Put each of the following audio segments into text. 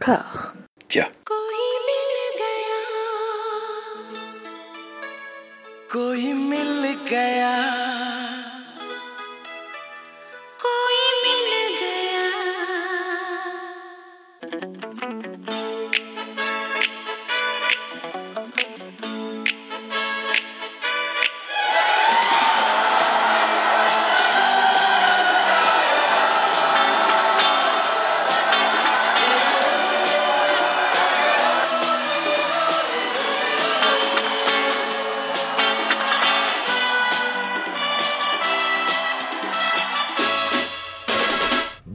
था जा कोई मिल गया। कोई मिल गया।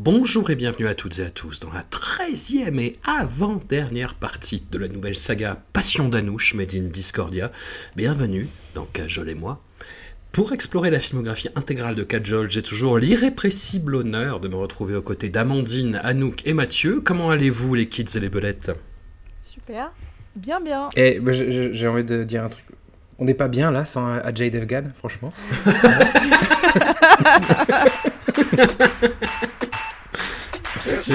Bonjour et bienvenue à toutes et à tous dans la 13e et avant-dernière partie de la nouvelle saga Passion d'Anouche Made in Discordia. Bienvenue dans Cajol et moi. Pour explorer la filmographie intégrale de Kajol, j'ai toujours l'irrépressible honneur de me retrouver aux côtés d'Amandine, Anouk et Mathieu. Comment allez-vous les kids et les belettes? Super. Bien, bien. Et bah, je- j'ai envie de dire un truc. On n'est pas bien là sans Ajay Devgan, franchement.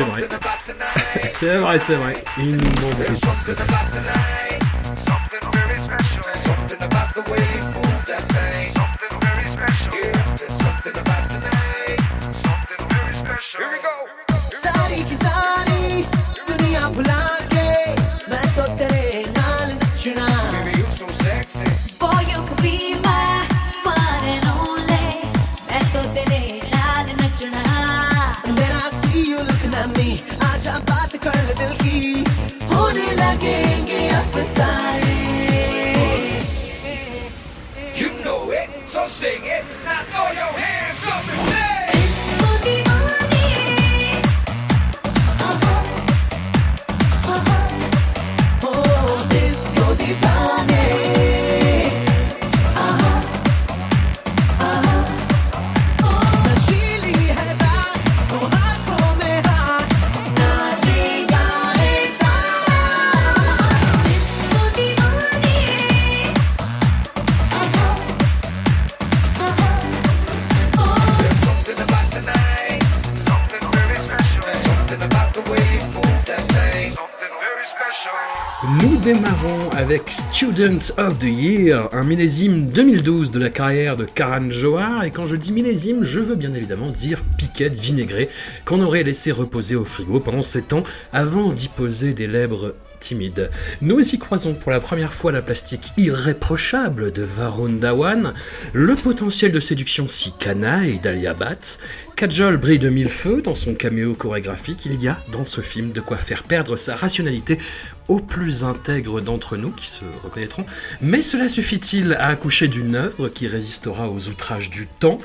C'est vrai. C'est vrai, c'est Now throw your hands Student of the Year, un millésime 2012 de la carrière de Karan Johar. Et quand je dis millésime, je veux bien évidemment dire piquette vinaigrée qu'on aurait laissé reposer au frigo pendant 7 ans avant d'y poser des lèvres timides. Nous y croisons pour la première fois la plastique irréprochable de Varun Dhawan, le potentiel de séduction si canaille d'Alia Bhatt. Kajol brille de mille feux dans son caméo chorégraphique. Il y a dans ce film de quoi faire perdre sa rationalité aux plus intègres d'entre nous qui se reconnaîtront. Mais cela suffit-il à accoucher d'une œuvre qui résistera aux outrages du temps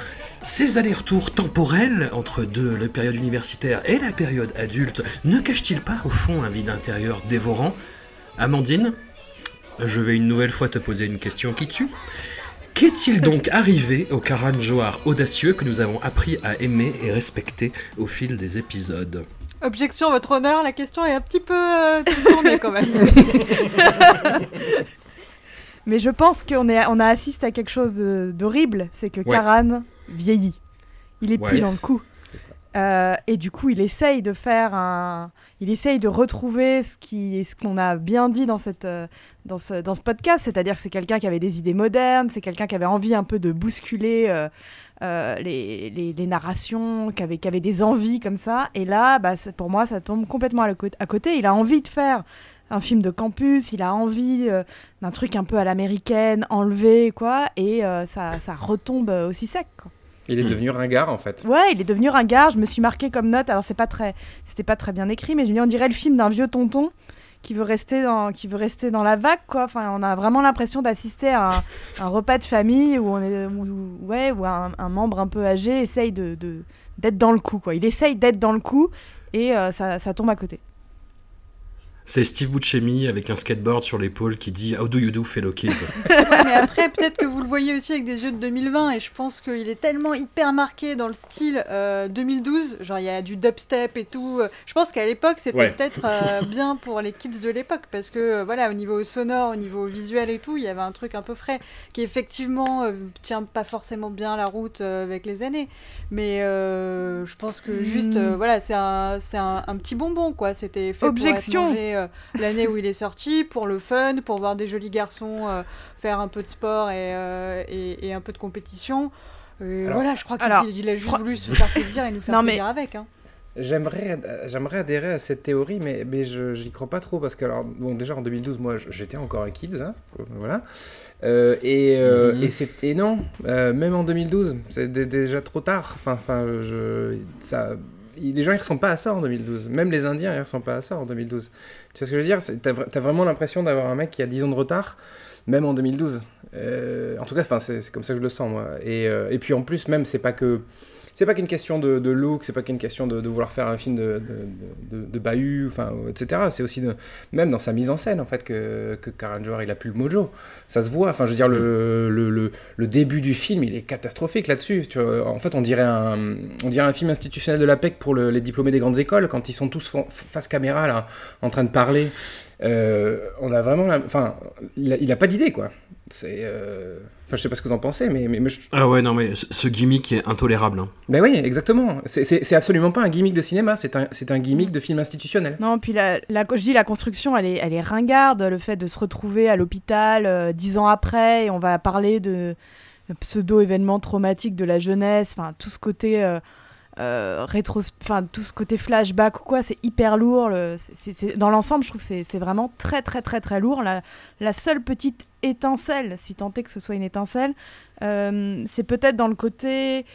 Ces allers-retours temporels entre deux, la période universitaire et la période adulte, ne cachent-ils pas au fond un vide intérieur dévorant? Amandine, je vais une nouvelle fois te poser une question qui tue. Qu'est-il donc arrivé au Karan Johar audacieux que nous avons appris à aimer et respecter au fil des épisodes? Objection, votre honneur, la question est un petit peu euh, tournée quand même. Mais je pense qu'on est, on a assisté à quelque chose d'horrible, c'est que Ouais. Karan vieillit. Il est plus dans le coup. Euh, et du coup, il essaye de faire un. Il essaye de retrouver ce qui, ce qu'on a bien dit dans cette, euh, dans ce, dans ce podcast, c'est-à-dire que c'est quelqu'un qui avait des idées modernes, c'est quelqu'un qui avait envie un peu de bousculer euh, euh, les, les, les narrations, qui avait, qui avait des envies comme ça. Et là, bah, pour moi, ça tombe complètement à, à côté. Il a envie de faire un film de campus, il a envie euh, d'un truc un peu à l'américaine, enlevé, quoi, et euh, ça, ça retombe euh, aussi sec. Quoi. Il est Hmm. devenu ringard en fait. Ouais, il est devenu ringard. Je me suis marqué comme note. Alors c'est pas très, c'était pas très bien écrit, mais je me dis on dirait le film d'un vieux tonton qui veut rester dans, qui veut rester dans la vague, quoi. Enfin, on a vraiment l'impression d'assister à un, un repas de famille où on est, où- ouais, où un, un membre un peu âgé essaye de, de- d'être dans le coup, quoi. Il essaye d'être dans le coup et euh, ça, ça tombe à côté. C'est Steve Buscemi avec un skateboard sur l'épaule qui dit How do you do, fellow kids? Ouais, mais après, peut-être que vous le voyez aussi avec des yeux de 2020, et je pense qu'il est tellement hyper marqué dans le style euh, 2012, genre il y a du dubstep et tout. euh, Je pense qu'à l'époque, c'était Ouais. peut-être euh, bien pour les kids de l'époque, parce que euh, voilà, au niveau sonore, au niveau visuel et tout, il y avait un truc un peu frais, qui effectivement euh, tient pas forcément bien la route euh, avec les années. Mais euh, je pense que juste, euh, voilà, c'est un, c'est un, un petit bonbon, quoi. C'était fait Objection. pour être mangé euh, l'année où il est sorti, pour le fun, pour voir des jolis garçons euh, faire un peu de sport et, euh, et, et un peu de compétition. Alors- voilà, je crois qu'il a juste voulu se faire plaisir et nous faire Non, mais- plaisir avec. Hein. J'aimerais, j'aimerais adhérer à cette théorie, mais, mais je j'y crois pas trop parce que alors bon déjà en 2012 moi j'étais encore un kids, hein, voilà, Euh, et, euh, Mhm. et c'est et non, euh, même en 2012 c'est dé- déjà trop tard. Enfin enfin je ça les gens ils ressemblent pas à ça en 2012. Même les Indiens ils ressemblent pas à ça en 2012. Tu vois ce que je veux dire? T'as vra- t'as vraiment l'impression d'avoir un mec qui a 10 ans de retard, même en 2012. Euh, en tout cas, c'est comme ça que je le sens moi. Et, euh, et puis en plus même c'est pas que c'est pas qu'une question de, de look, c'est pas qu'une question de, vouloir faire un film de, de, bahut, enfin, etc. C'est aussi même dans sa mise en scène, en fait, que, que Karan Johar, il a plus le mojo. Ça se voit. Enfin, je veux dire, le, début du film, il est catastrophique là-dessus. En fait, on dirait un, film institutionnel de l'APEC pour le- les diplômés des grandes écoles, quand ils sont tous fa- face caméra, là, en train de parler. Euh, on a vraiment... la- Enfin, il a, il a pas d'idée, quoi. C'est... euh, Enfin, je sais pas ce que vous en pensez, mais, mais, mais je- Ah ouais, non, mais ce- gimmick est intolérable. hein. ben oui, exactement. C'est- absolument pas un gimmick de cinéma, c'est un, c'est un gimmick de film institutionnel. Non, puis la, la, je dis la construction, elle est, elle est ringarde. Le fait de se retrouver à l'hôpital euh, dix ans après, et on va parler de pseudo-événements traumatiques de la jeunesse, enfin tout ce côté euh, euh, rétro, enfin tout ce côté flashback ou quoi, c'est hyper lourd. le- dans l'ensemble, je trouve que c'est vraiment très très très très lourd. La, la seule petite étincelle, si tant est que ce soit une étincelle, euh, c'est peut-être dans le côté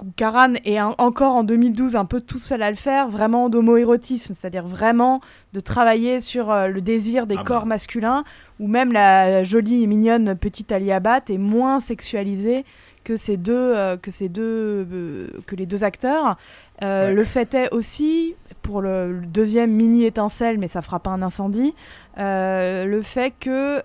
où Karan est un- encore en 2012 un peu tout seul à le faire, vraiment d'homoérotisme, c'est-à-dire vraiment de travailler sur euh, le désir des Ah bah. corps masculins, où même la jolie et mignonne petite Ali Abad est moins sexualisée que ces deux, euh, que ces deux, euh, que les deux acteurs. Euh, Ouais. Le fait est aussi, pour le, le deuxième mini étincelle, mais ça fera pas un incendie, le fait que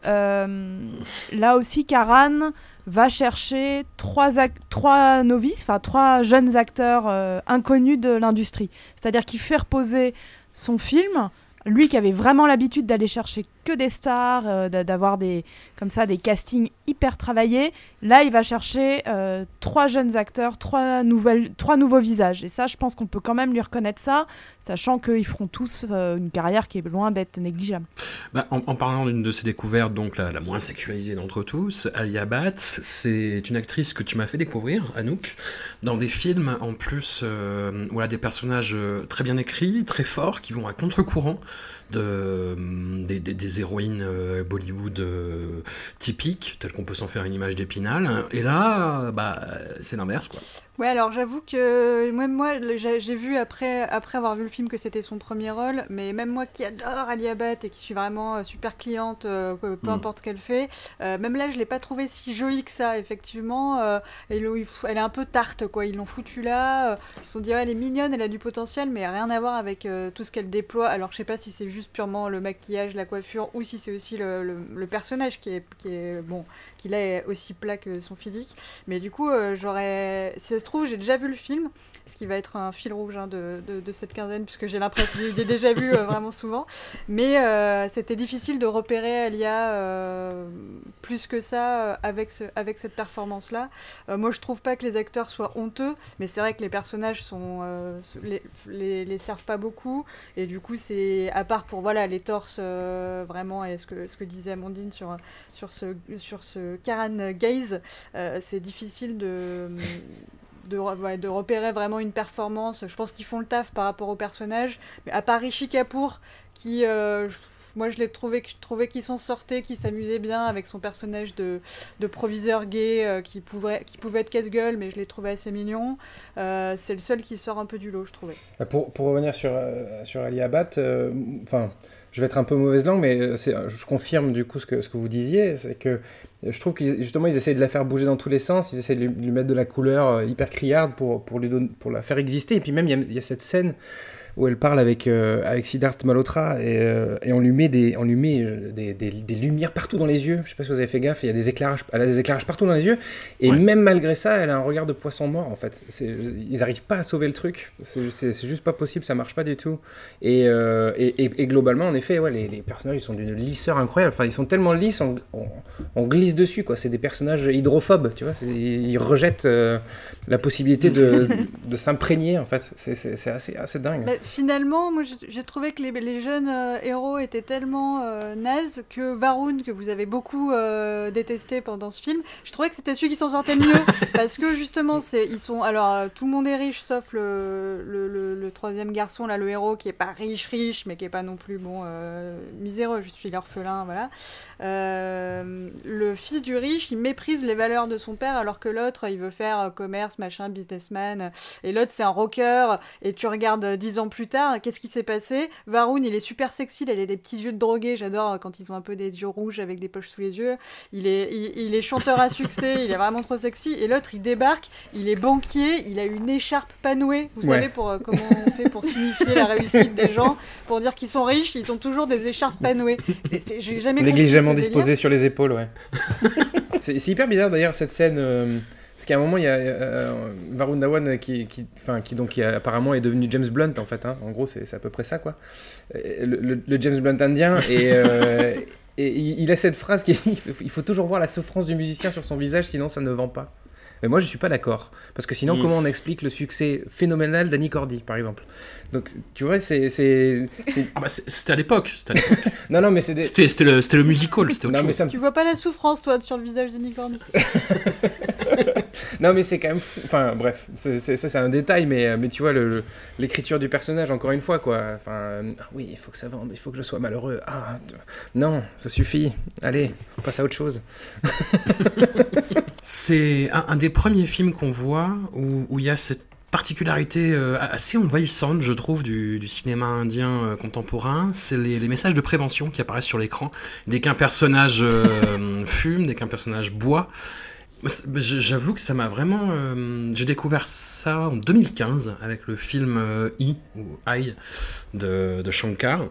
là aussi Karan va chercher trois, trois novices, enfin trois jeunes acteurs inconnus de l'industrie. C'est-à-dire qu'il fait reposer son film, lui qui avait vraiment l'habitude d'aller chercher que des stars, euh, d'a- d'avoir des comme ça des castings hyper travaillés. Là, il va chercher euh, trois jeunes acteurs, trois nouvelles, trois nouveaux visages. Et ça, je pense qu'on peut quand même lui reconnaître ça, sachant qu'ils feront tous euh, une carrière qui est loin d'être négligeable. Bah, en, parlant d'une de ses découvertes, donc la, moins sécurisée d'entre tous, Alia Bat, c'est une actrice que tu m'as fait découvrir, Anouk, dans des films en plus, voilà, des personnages très bien écrits, très forts, qui vont à contre-courant de, euh, des, des- héroïnes euh, Bollywood euh, typiques, telles qu'on peut s'en faire une image d'épinal. Et là, bah, c'est l'inverse, quoi. Ouais, alors j'avoue que même moi, j'ai vu après, après avoir vu le film que c'était son premier rôle, mais même moi qui adore Ali Abad et qui suis vraiment euh, super cliente, euh, peu Mm. importe ce qu'elle fait, euh, même là je l'ai pas trouvée si jolie que ça, effectivement. euh, elle est un peu tarte, quoi. Ils l'ont foutue là, ils se sont dit, ouais, elle est mignonne, elle a du potentiel, mais rien à voir avec tout ce qu'elle déploie. Alors je sais pas si c'est juste purement le maquillage, la coiffure, ou si c'est aussi le, le- le personnage qui est, qui est bon, qui là est aussi plat que son physique. Mais du coup, j'aurais. Trouve, j'ai déjà vu le film, ce qui va être un fil rouge hein, de, de- cette quinzaine, puisque j'ai l'impression que je l'ai déjà vu euh, vraiment souvent. Mais euh, c'était difficile de repérer Alia euh, plus que ça avec, ce, avec cette performance-là. Moi, je trouve pas que les acteurs soient honteux, mais c'est vrai que les personnages sont, les, les, servent pas beaucoup. Et du coup, c'est à part pour voilà, les torses, vraiment, et ce que, ce que disait Amandine sur, sur ce, sur ce Karan Gaze, c'est difficile de, de, repérer vraiment une performance. Je pense qu'ils font le taf par rapport au personnage. Mais à part Rishi Kapoor, qui, euh, moi je l'ai trouvé, je trouvais qu'il s'en sortait, qu'il s'amusait bien avec son personnage de, proviseur gay euh, qui, pouvait, qui pouvait être casse-gueule, mais je l'ai trouvé assez mignon. Euh, c'est le seul qui sort un peu du lot, je trouvais. Pour, pour revenir sur, sur Ali Abad, enfin, je vais être un peu mauvaise langue, mais euh, c'est- je confirme du coup ce que, vous disiez, c'est que euh, je trouve qu'ils justement ils de la faire bouger dans tous les sens, ils essayent de lui, mettre de la couleur euh, hyper criarde pour, lui donner, pour la faire exister, et puis même il y a cette scène où elle parle avec, euh, avec Siddharth Malhotra et, euh, et on lui met, des, on lui met euh, des, des, des lumières partout dans les yeux. Je sais pas si vous avez fait gaffe, il y a des éclairages, elle a des éclairages partout dans les yeux. Et Ouais. même malgré ça, elle a un regard de poisson mort en fait. C'est- Ils n'arrivent pas à sauver le truc. C'est c'est- c'est juste pas possible, ça marche pas du tout. Et, euh, et, et- et globalement, en effet, ouais, les, les personnages ils sont d'une lisseur incroyable. Enfin, ils sont tellement lisses, on, on- on glisse dessus quoi. C'est des personnages hydrophobes, tu vois. c'est- Ils rejettent euh, la possibilité de, de s'imprégner en fait. C'est- C'est c'est assez, assez dingue. Bah, finalement, moi j'ai- trouvé que les, les jeunes euh, héros étaient tellement euh, nazes que Varun, que vous avez beaucoup euh, détesté pendant ce film, je trouvais que c'était celui qui s'en sortait le mieux. parce que justement, c'est ils sont. Alors, euh, tout le monde est riche sauf le, le, le- le troisième garçon, là, le héros, qui est pas riche, riche, mais qui est pas non plus bon, miséreux. Je suis l'orphelin, voilà. Le fils du riche, il méprise les valeurs de son père alors que l'autre, il veut faire commerce, machin, businessman. Et l'autre, c'est un rocker. Et tu regardes euh, dix ans plus tard, qu'est-ce qui s'est passé? Varun, il est super sexy, il a des petits yeux de drogué. J'adore euh, quand ils ont un peu des yeux rouges avec des poches sous les yeux. Il est, il, il est chanteur à succès, il est vraiment trop sexy. Et l'autre, il débarque, il est banquier, il a une écharpe panouée. Vous Ouais. savez pour, euh, comment on fait pour signifier la réussite des gens Pour dire qu'ils sont riches, ils ont toujours des écharpes panouées. J'ai jamais Négligemment ce délire. disposé sur les épaules, ouais. c'est c'est hyper bizarre d'ailleurs cette scène. euh, parce qu'à un moment, il y a euh, Varun Dhawan qui, qui, enfin, qui, donc, qui a- apparemment est devenu James Blunt en fait. hein. En gros, c'est c'est à peu près ça quoi. Euh, Le, le- le James Blunt indien. Et, euh, et il il a cette phrase qui est il faut toujours voir la souffrance du musicien sur son visage, sinon ça ne vend pas. Mais moi, je suis pas d'accord. Parce que sinon, Mm. comment on explique le succès phénoménal d'Annie Cordy, par exemple? Donc, tu vois, c'est. c'est- c'est- Ah bah, c'est- c'était à l'époque. C'était à l'époque. Non, non, mais c'est des. C'était c'était le, c'était le musical, c'était autre Non, mais chose. ça me Tu vois pas la souffrance, toi, sur le visage de Nicorne Non, mais c'est quand même fou. Enfin, bref, c'est- ça, c'est un détail, mais, euh, tu vois, l'écriture du personnage, encore une fois, quoi. Enfin, ah oui, il faut que ça vende, il faut que je sois malheureux. Ah, non, ça suffit. Allez, on passe à autre chose. C'est un, des premiers films qu'on voit où il y a cette particularité euh, assez envahissante, je trouve, du, cinéma indien euh, contemporain. C'est les, messages de prévention qui apparaissent sur l'écran. Dès qu'un personnage fume, dès qu'un personnage boit. C'est- je- J'avoue que ça m'a vraiment. euh, J'ai découvert ça en 2015 avec le film euh, I ou I de, de Shankar.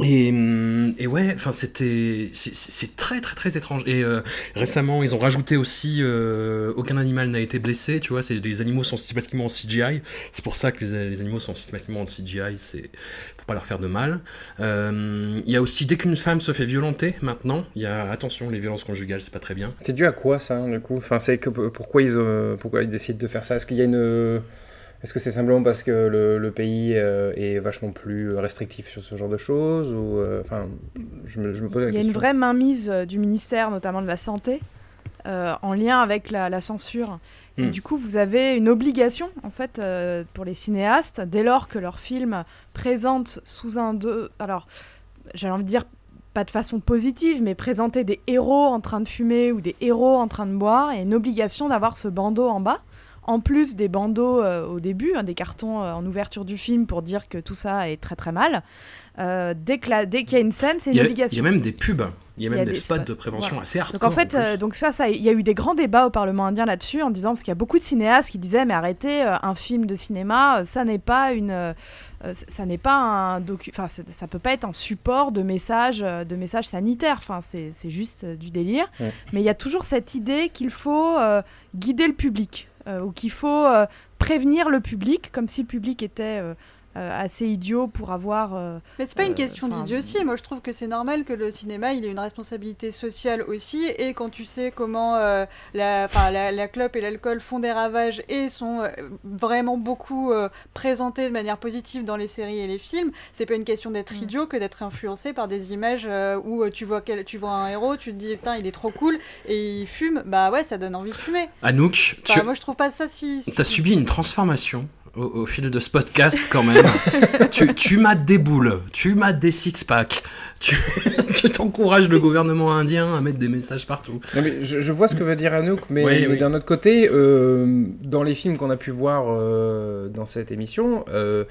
Et, hum, et ouais, enfin c'était c'est- très très très étrange. Et euh, récemment, ils ont rajouté aussi euh, aucun animal n'a été blessé. Tu vois, c'est les animaux sont systématiquement en CGI. C'est pour ça que les, animaux sont systématiquement en CGI. C'est pour pas leur faire de mal. Euh, Il y a aussi dès qu'une femme se fait violenter, maintenant, il y a attention, les violences conjugales, c'est pas très bien. C'est dû à quoi, ça, du coup? Enfin, c'est que pourquoi ils, pourquoi ils décident de faire ça? Est-ce qu'il y a une. Est-ce que c'est simplement parce que le, le pays euh, est vachement plus restrictif sur ce genre de choses ou euh, je me, je me pose la Il y a question. une vraie mainmise euh, du ministère, notamment de la Santé, euh, en lien avec la, la censure. Et Hmm. du coup, vous avez une obligation, en fait, pour les cinéastes, dès lors que leur film présente sous un... De... Alors, j'ai envie de dire, pas de façon positive, mais présenter des héros en train de fumer ou des héros en train de boire, il y a une obligation d'avoir ce bandeau en bas. En plus des bandeaux euh, au début, hein, des cartons euh, en ouverture du film pour dire que tout ça est très très mal. Euh, dès que la- dès qu'il y a une scène, c'est une obligation. il y a même des pubs, il y a même Il y a des, des spots, de prévention voilà. assez hardcore. Donc en fait, donc ça, ça, il y a eu des grands débats au Parlement indien là-dessus en disant parce qu'il y a beaucoup de cinéastes qui disaient mais arrêtez, un film de cinéma, ça n'est pas une, ça n'est pas un docu, enfin ça peut pas être un support de messages, de messages sanitaires. Enfin c'est c'est juste du délire. Ouais. Mais il y a toujours cette idée qu'il faut guider le public ou qu'il faut euh, prévenir le public comme si le public était euh, euh, assez idiot pour avoir euh, Mais c'est pas une Euh, question d'idiotie. Moi, je trouve que c'est normal que le cinéma, il ait une responsabilité sociale aussi. Et quand tu sais comment euh, la, enfin, la, la clope et l'alcool font des ravages et sont euh, vraiment beaucoup euh, présentés de manière positive dans les séries et les films, c'est pas une question d'être Mm. idiot que d'être influencé par des images euh, où euh, tu vois, quel, tu vois un héros, tu te dis putain, il est trop cool et il fume. Bah ouais, ça donne envie de fumer. Anouk, tu moi, je trouve pas ça si. as subi une transformation au, au fil de ce podcast quand même. tu tu m'as des boules, tu m'as des six-packs, tu tu t'encourages le gouvernement indien à mettre des messages partout. Non, mais je, je vois ce que veut dire Anouk, mais, Oui, mais oui. d'un autre côté, euh, dans les films qu'on a pu voir euh, dans cette émission, euh,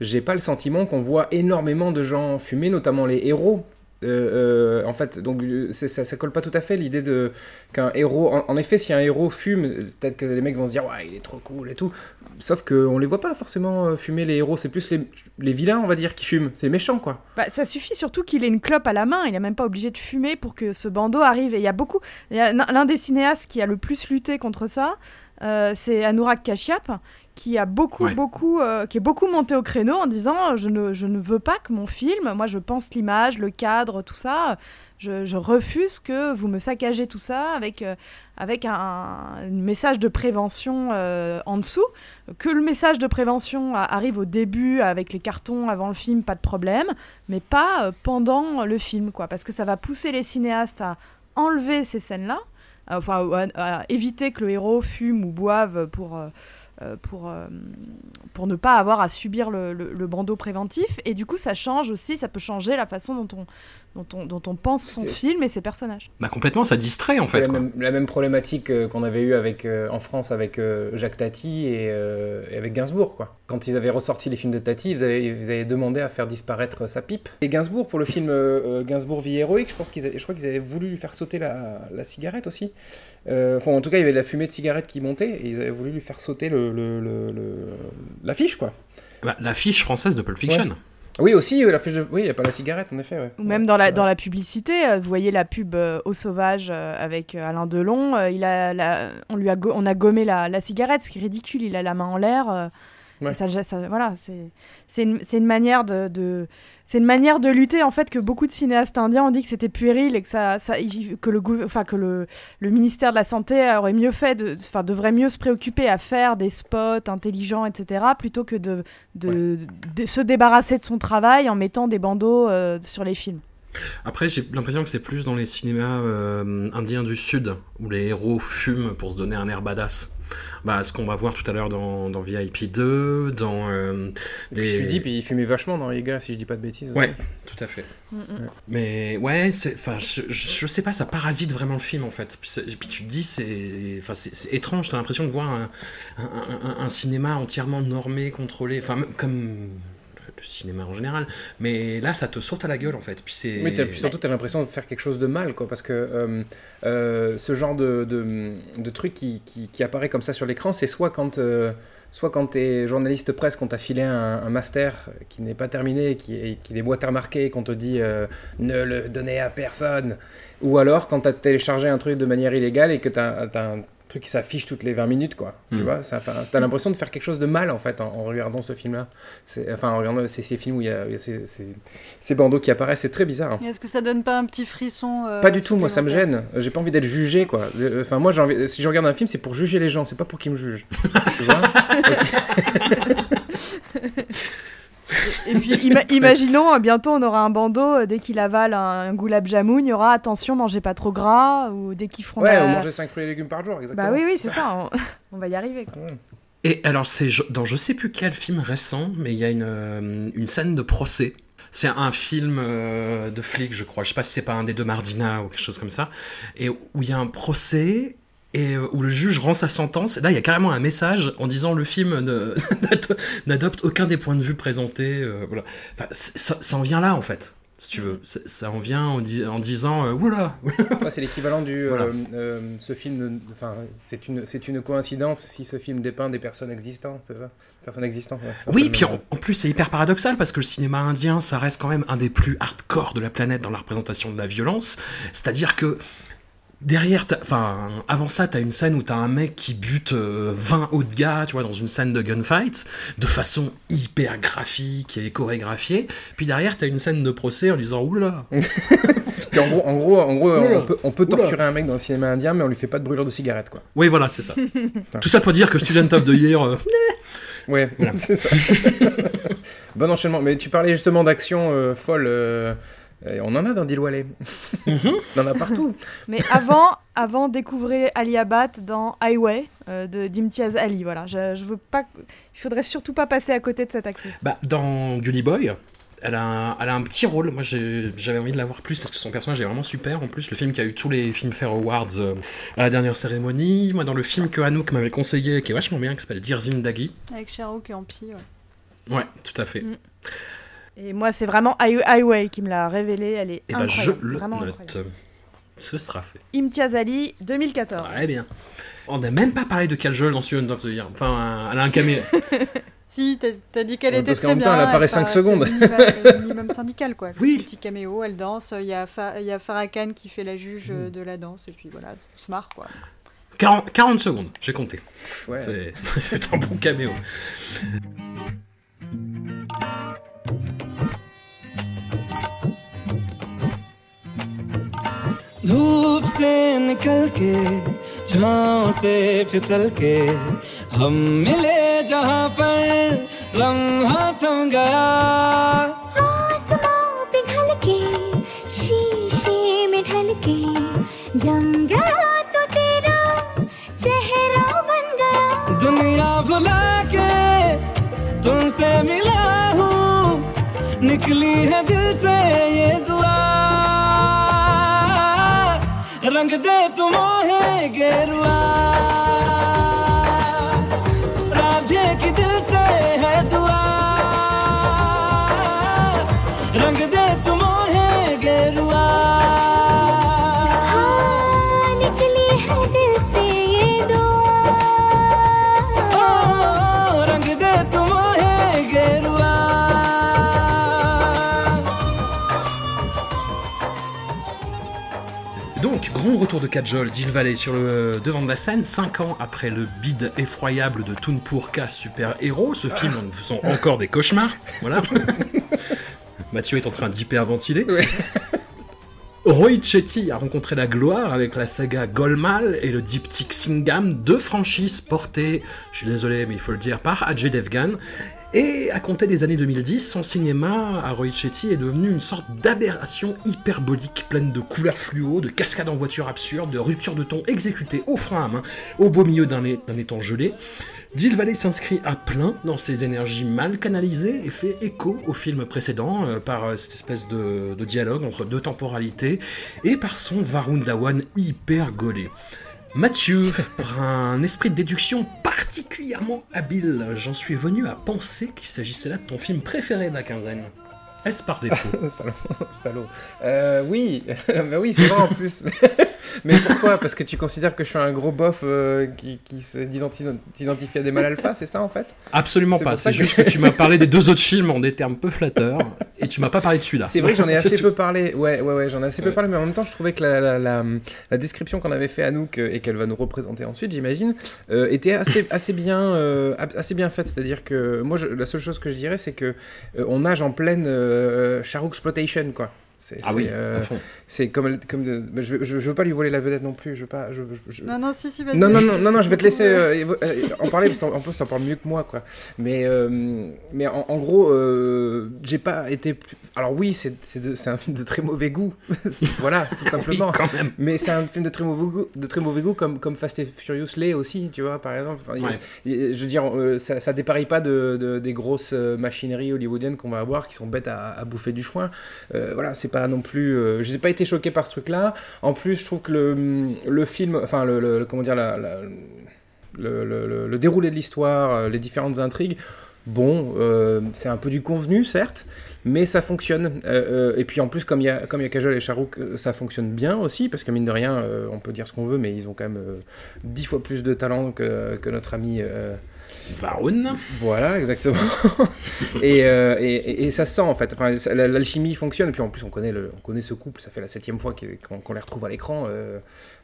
j'ai pas le sentiment qu'on voit énormément de gens fumer, notamment les héros. Euh, euh, en fait, donc euh, ça, colle pas tout à fait l'idée de qu'un héros. En, effet, si un héros fume, peut-être que les mecs vont se dire ouais, il est trop cool et tout. Sauf qu'on les voit pas forcément fumer les héros. C'est plus les, vilains, on va dire, qui fument. C'est les méchants, quoi. Bah, ça suffit surtout qu'il ait une clope à la main, il n'est même pas obligé de fumer pour que ce bandeau arrive. Et il y a beaucoup. L'un des cinéastes qui a le plus lutté contre ça, c'est Anurag Kashyap, qui a beaucoup, Ouais. beaucoup, euh, qui est beaucoup monté au créneau en disant je ne, je ne veux pas que mon film, moi je pense l'image, le cadre, tout ça, je, je refuse que vous me saccagez tout ça avec, euh, avec un, un message de prévention euh, en dessous. Que le message de prévention a- arrive au début avec les cartons avant le film, pas de problème, mais pas pendant le film, quoi, parce que ça va pousser les cinéastes à enlever ces scènes-là, enfin à, à éviter que le héros fume ou boive pour pour, euh, pour ne pas avoir à subir le- le bandeau préventif. Et du coup, ça change aussi, ça peut changer la façon dont on, dont on, dont on pense son film et ses personnages. Bah complètement, ça distrait en fait. la quoi. même, la même problématique euh, qu'on avait eu avec, euh, en France avec euh, Jacques Tati et, euh, et avec Gainsbourg. Quoi. Quand ils avaient ressorti les films de Tati, ils avaient, ils avaient demandé à faire disparaître sa pipe. Et Gainsbourg, pour le film Gainsbourg vie héroïque, je, pense qu'ils avaient- je crois qu'ils avaient voulu lui faire sauter la, la cigarette aussi. Euh, Enfin, en tout cas, il y avait de la fumée de cigarette qui montait et ils avaient voulu lui faire sauter le, le, le- le- l'affiche. quoi. Bah, L'affiche française de Pulp Fiction. Oui, aussi, de... Oui, il n'y a pas la cigarette, en effet. ouais. Ou même dans la, dans la publicité, euh, vous voyez la pub euh, Au Sauvage euh, avec euh, Alain Delon, il a la- on, lui a go- on a gommé la, la cigarette, ce qui est ridicule, il a la main en l'air. ça, ça- voilà, c'est une, une manière de, de- c'est une manière de lutter en fait que beaucoup de cinéastes indiens ont dit que c'était puéril et que ça, ça que le gouv- enfin que le, le ministère de la santé aurait mieux fait de enfin devrait mieux se préoccuper à faire des spots intelligents etc plutôt que de, de, de se débarrasser de son travail en mettant des bandeaux euh, sur les films. Après, j'ai l'impression que c'est plus dans les cinémas euh, indiens du Sud, où les héros fument pour se donner un air badass. Bah, ce qu'on va voir tout à l'heure dans, dans VIP 2, dans euh, Je me les... suis dit, puis il fumait vachement dans les gars, si je dis pas de bêtises. aussi. Ouais, tout à fait. Mais ouais, enfin, je, je, je sais pas, ça parasite vraiment le film en fait. Puis, puis tu te dis, c'est, enfin, c'est, étrange. T'as l'impression de voir un, un, un- un cinéma entièrement normé, contrôlé, enfin, comme cinéma en général. Mais là, ça te saute à la gueule en fait. Puis c'est. T'as- puis surtout, tu as l'impression de faire quelque chose de mal, quoi, parce que euh, euh, ce genre de, de, truc qui, qui, apparaît comme ça sur l'écran, c'est soit quand, euh, soit quand tu es journaliste presse, qu'on t'a filé un, master qui n'est pas terminé, qui, qui les boîtes à remarquer, qu'on te dit ne le donnez à personne, ou alors quand tu as téléchargé un truc de manière illégale et que tu as, truc qui s'affiche toutes les 20 minutes, quoi. Tu Mm. vois, ça, t'as l'impression de faire quelque chose de mal, en fait, en, en regardant ce film-là. Enfin, en regardant ces, ces films où il y a, il y a ces, ces- ces bandeaux qui apparaissent, c'est très bizarre. hein. Est-ce que ça donne pas un petit frisson euh, Pas du tout, moi ça me gêne. J'ai pas envie d'être jugé quoi. Euh, Enfin, moi j'ai envie... si je regarde un film, c'est pour juger les gens, c'est pas pour qu'ils me jugent. tu vois? Et puis ima- imaginons, euh, bientôt on aura un bandeau, euh, dès qu'il avale un, un goulab jamoun, il y aura attention, mangez pas trop gras, ou dès qu'ils feront Ouais, la- on mangeait 5 fruits et légumes par jour, exactement. Bah oui, oui, c'est ça, on, on va y arriver. quoi. Et alors, c'est je- dans je sais plus quel film récent, mais il y a une, euh, une scène de procès. C'est un film euh, de flic, je crois. Je sais pas si c'est pas un des deux Mardina ou quelque chose comme ça. Et où il y a un procès et euh, où le juge rend sa sentence. Et là, il y a carrément un message en disant le film n'adopte aucun des points de vue présentés. euh, voilà. Enfin, ça, ça en vient là, en fait, si tu veux. Ça en vient en, di- en disant euh, oula. Ouais, c'est l'équivalent du. Voilà. euh, ce film. Enfin, c'est une, une coïncidence si ce film dépeint des personnes existantes, c'est ça? Personnes existantes. ouais, Oui, puis en, en plus c'est hyper paradoxal parce que le cinéma indien, ça reste quand même un des plus hardcore de la planète dans la représentation de la violence. C'est-à-dire que derrière, enfin, avant ça, t'as une scène où t'as un mec qui bute euh, 20 autres gars, tu vois, dans une scène de gunfight, de façon hyper graphique et chorégraphiée. Puis derrière, t'as une scène de procès en disant oula. En gros, en gros, en gros Oula. on peut, on peut Oula. torturer un mec dans le cinéma indien, mais on lui fait pas de brûlure de cigarette, quoi. Oui, voilà, c'est ça. Tout ça pour dire que Student of the Year, euh, Ouais, c'est ça. bon enchaînement. Mais tu parlais justement d'action euh, folle. On en a dans Dilwale. on en a partout. Mais avant, avant découvrez Ali Abad dans Highway euh, de d'Imtiaz Ali. Voilà, je, je veux pas, il faudrait surtout pas passer à côté de cette actrice. Bah, dans Julie Boy, elle a, un, elle a un petit rôle. Moi, j'avais envie de la voir plus parce que son personnage est vraiment super. En plus, le film qui a eu tous les Filmfare Awards euh, à la dernière cérémonie. Moi, dans le film que Anouk m'avait conseillé, qui est vachement bien, qui s'appelle Dear Zindagi. Avec Cher Oak et Ampi, ouais. Ouais, tout à fait. Mm. Et moi, c'est vraiment Hi- Highway qui me l'a révélé. Elle est Et ben je incroyable. le vraiment note. incroyable. Ce sera fait. Imtiaz Ali, 2014. Très bien. On n'a même pas parlé de Kajol dans Student of the Year. Enfin, elle a un caméo. Si, t'as dit qu'elle Ouais, était parce qu'en très même bien. temps, elle apparaît fait- cinq fait secondes. le minimum- syndical, quoi. Oui. Petit caméo, elle danse. Il y a, Fa- il y a Farah Khan qui fait la juge Mm. euh, de la danse, et puis voilà, on se marre, quoi. 40, 40 secondes, j'ai compté. Ouais. C'est un bon caméo. धूप से निकल के छाँव से फिसल के हम मिले जहाँ पर लम्हा थम गया। पिघल के शीशे में ढल के जम गया तो तेरा चेहरा बन गया। दुनिया भुला के तुमसे मिला निकली है दिल से ये grand retour de Kajol, Jill Valley sur le devant de la scène, 5 ans après le bide effroyable de Toonpour K Super Héros, ce film en faisant encore des cauchemars. Voilà. Mathieu est en train d'hyperventiler. Roy Chetty a rencontré la gloire avec la saga Golmal et le diptyque Singam, deux franchises portées, je suis désolé mais il faut le dire, par Ajay Devgan. Et à compter des années 2010, son cinéma à Roy Chetty est devenu une sorte d'aberration hyperbolique pleine de couleurs fluo, de cascades en voiture absurdes, de ruptures de ton exécutées au frein à main, au beau milieu d'un étang gelé. Jill Valley s'inscrit à plein dans ses énergies mal canalisées et fait écho au film précédent euh, par euh, cette espèce de, de dialogue entre deux temporalités et par son Varun Dhawan hyper gaulé. Mathieu, par un esprit de déduction particulièrement habile, j'en suis venu à penser qu'il s'agissait là de ton film préféré de la quinzaine. Est-ce par défaut Salaud. Salaud. Euh, oui, bah oui, c'est vrai en plus. Mais pourquoi? Parce que tu considères que je suis un gros bof euh, qui, qui s'identifie à des mâles alpha, c'est ça en fait? Absolument pas, c'est que- juste que tu m'as parlé des deux autres films en des termes peu flatteurs et tu m'as pas parlé de celui-là. C'est vrai que j'en ai assez tout. peu parlé. Ouais, ouais, ouais, j'en ai assez peu parlé, mais en même temps, je trouvais que la, la, la, la description qu'on avait fait à Nook euh, et qu'elle va nous représenter ensuite, j'imagine, euh, était assez, assez bien, assez bien faite. C'est-à-dire que moi, je- la seule chose que je dirais, c'est que on nage en pleine euh, Shark exploitation, quoi. C'est, Ah c'est, oui, euh, c'est comme, comme de- mais je, veux- je, je veux pas lui voler la vedette non plus. Je veux pas. Je, je- je- Non, non, si, si, vas-y. non, non, non, non, non, je vais te laisser euh, euh, en parler parce qu'en en plus, ça parle mieux que moi, quoi. Mais, euh, mais en, en gros, euh, j'ai pas été. plus- Alors, oui, c'est c'est de- c'est un film de très mauvais goût. voilà, tout Oui, simplement. quand même. Mais c'est un film de très mauvais goût, de très mauvais goût comme, comme Fast and Furious l'est aussi, tu vois, par exemple. Enfin, il- Ouais. il- je veux dire, euh, ça, ça dépareille pas de, de- des grosses machineries hollywoodiennes qu'on va avoir qui sont bêtes à, à bouffer du foin. Euh, voilà, c'est pas non plus. euh, j'ai pas été choqué par ce truc-là. En plus, je trouve que le, film, enfin, le, comment dire, la, le, déroulé de l'histoire, euh, les différentes intrigues, bon, euh, c'est un peu du convenu, certes, mais ça fonctionne. Euh, et puis en plus, comme il y a, comme y et euh, ça fonctionne bien aussi, parce que mine de rien, on peut dire ce qu'on veut, mais ils ont quand même dix fois plus de talent que notre ami. Varun. voilà, exactement. et, euh, et, ça se sent en fait. Enfin, l'alchimie fonctionne. Et puis en plus, on connaît, le, on connaît ce couple. Ça fait la septième fois qu'on les retrouve à l'écran. euh,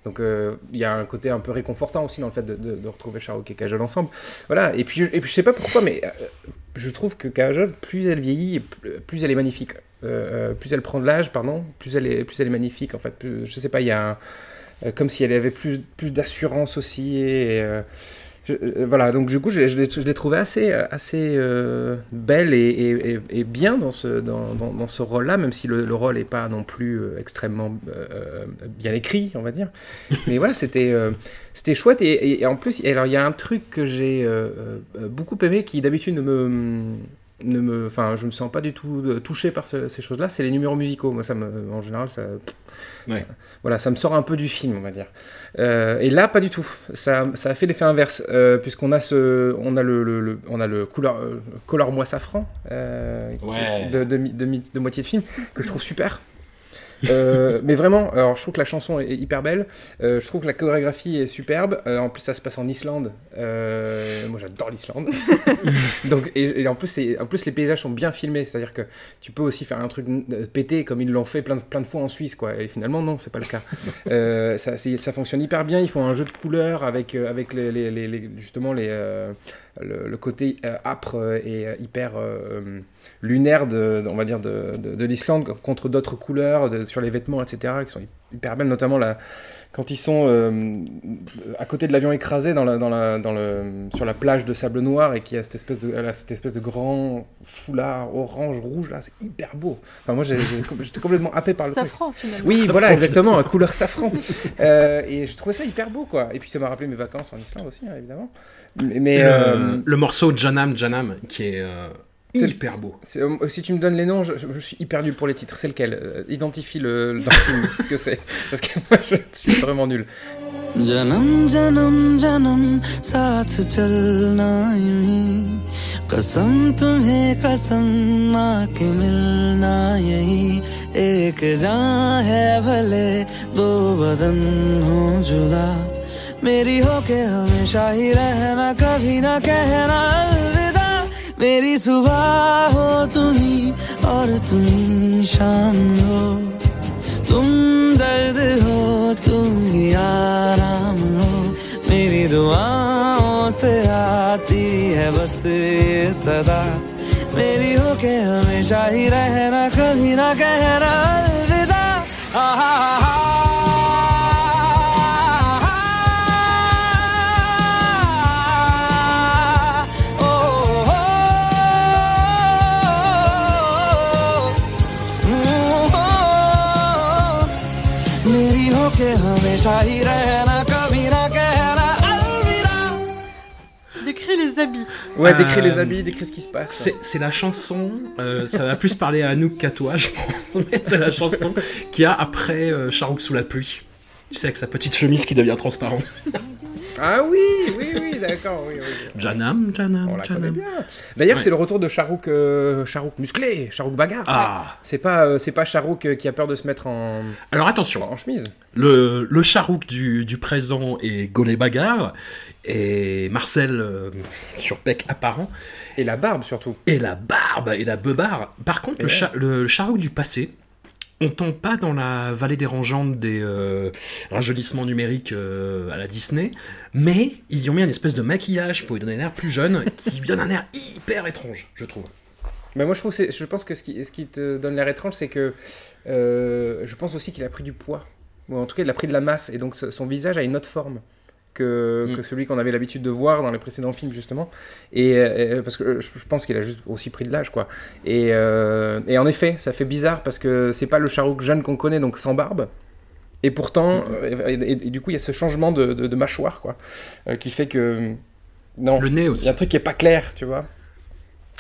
donc euh, il y a un côté un peu réconfortant aussi dans le fait de, retrouver Shahrukh et Kajol ensemble. Voilà. Et puis, et puis je sais pas pourquoi, mais je trouve que Kajol, plus elle vieillit, plus, elle est magnifique. Plus elle prend de l'âge, pardon, plus elle est, plus elle est magnifique. En fait, je sais pas, il y a un, comme si elle avait plus, plus d'assurance aussi. Et, je- euh, voilà, donc du coup, je, je l'ai trouvé assez, euh, assez euh, belle et, et- et- et bien dans ce, dans, dans- dans ce rôle-là, même si le, le rôle n'est pas non plus euh, extrêmement euh, euh, bien écrit, on va dire. Mais voilà, c'était euh, c'était chouette. Et, en plus, alors il y a un truc que j'ai euh, euh, beaucoup aimé qui d'habitude ne me ne me, enfin, je me sens pas du tout euh, touché par ce- ces choses-là. C'est les numéros musicaux. Moi, ça me, en général, ça, Ouais. ça- voilà, ça me sort un peu du film, on va dire. Euh, et là, pas du tout. Ça, ça a fait l'effet inverse, euh, puisqu'on a ce, on a le, le- le- on a le couleur, color moi safran euh, Ouais. de, de moitié de film que je trouve super. Euh, mais vraiment, alors je trouve que la chanson est hyper belle. Euh, je trouve que la chorégraphie est superbe. Euh, en plus, ça se passe en Islande. Moi, j'adore l'Islande. Donc, et, et en plus, en plus, les paysages sont bien filmés. C'est-à-dire que tu peux aussi faire un truc pété comme ils l'ont fait plein de, plein de fois en Suisse, quoi. Et finalement, non, c'est pas le cas. Ça, fonctionne hyper bien. Ils font un jeu de couleurs avec, avec les, les- les- les- justement les, le, côté euh, âpre euh, et euh, hyper lunaire de, on va dire de, de, de l'Islande contre d'autres couleurs sur les vêtements, etc. hyper belles, notamment la, quand ils sont euh, à côté de l'avion écrasé dans la, dans la, dans le, sur la plage de sable noir et qu'il y a cette espèce de, cette espèce de grand foulard orange rouge là, c'est hyper beau. Enfin moi j'étais complètement happé par le truc. Safran finalement. Oui, Safran, voilà, exactement, couleur safran. Euh, et je trouvais ça hyper beau, quoi. Et puis ça m'a rappelé mes vacances en Islande aussi, hein, évidemment. Mais, mais, le, euh, le morceau Janam Janam qui est euh, C'est- hyper beau. c'est- euh, si tu me donnes les noms, je, je- je suis hyper nul pour les titres. C'est lequel Euh, Identifie le, le- dans le film ce que c'est. Parce que moi, je suis vraiment nul. जन्म जन्म जन्म साथ चलना यूं ही कसम तुम्हें कसम माँ के मिलना यही एक जान है भले दो बदन हो जुदा मेरी हो के हमेशा ही रहना कभी ना कहना अलविदा मेरी सुबह हो तुम्ही और तुम्ही शाम हो। तुम दर्द हो तुम ही आराम हो। मेरी दुआओं से आती है बस ये सदा। मेरी हो के हमेशा ही रहना कभी ना कहना अलविदा। आहा ओ, Ouais, Euh, décris les habits, décris ce qui se passe. C'est la chanson, euh, ça va plus parler à Anouk qu'à toi, je pense, mais c'est la chanson qui a après euh, Charouk sous la pluie. Tu sais, avec sa petite chemise qui devient transparente. Ah oui, oui, oui, d'accord, oui, oui. Janam, Janam, On la connaît Janam. bien. D'ailleurs, Ouais. c'est le retour de Charouk, euh, Charouk musclé, Charouk bagarre. Ah, C'est pas, euh, c'est pas Charouk euh, qui a peur de se mettre en, alors attention, en chemise. le, le Charouk du, du présent est Golé Bagarre, et Marcel euh, sur Peck apparent, Et la barbe surtout. et la barbe et la beubare. Par contre, Et le, ouais. cha- le Charouk du passé, on tombe pas dans la vallée dérangeante des euh, numériques euh, à la Disney, mais ils y ont mis une espèce de maquillage pour lui donner un air plus jeune, qui lui donne un air hyper étrange, je trouve. Mais moi, je, je pense que ce qui, te donne l'air étrange, c'est que euh, je pense aussi qu'il a pris du poids. En tout cas, il a pris de la masse. Et donc, son visage a une autre forme que, Mm. que celui qu'on avait l'habitude de voir dans les précédents films, justement. Et euh, parce que euh, je, pense qu'il a juste aussi pris de l'âge, quoi. Et, euh, et en effet, ça fait bizarre parce que c'est pas le Charouk jeune qu'on connaît, donc sans barbe. Et pourtant, euh, et, du coup, il y a ce changement de, de- de mâchoire, quoi, euh, qui fait que. Non. Le nez Il y aussi. a un truc qui est pas clair, tu vois.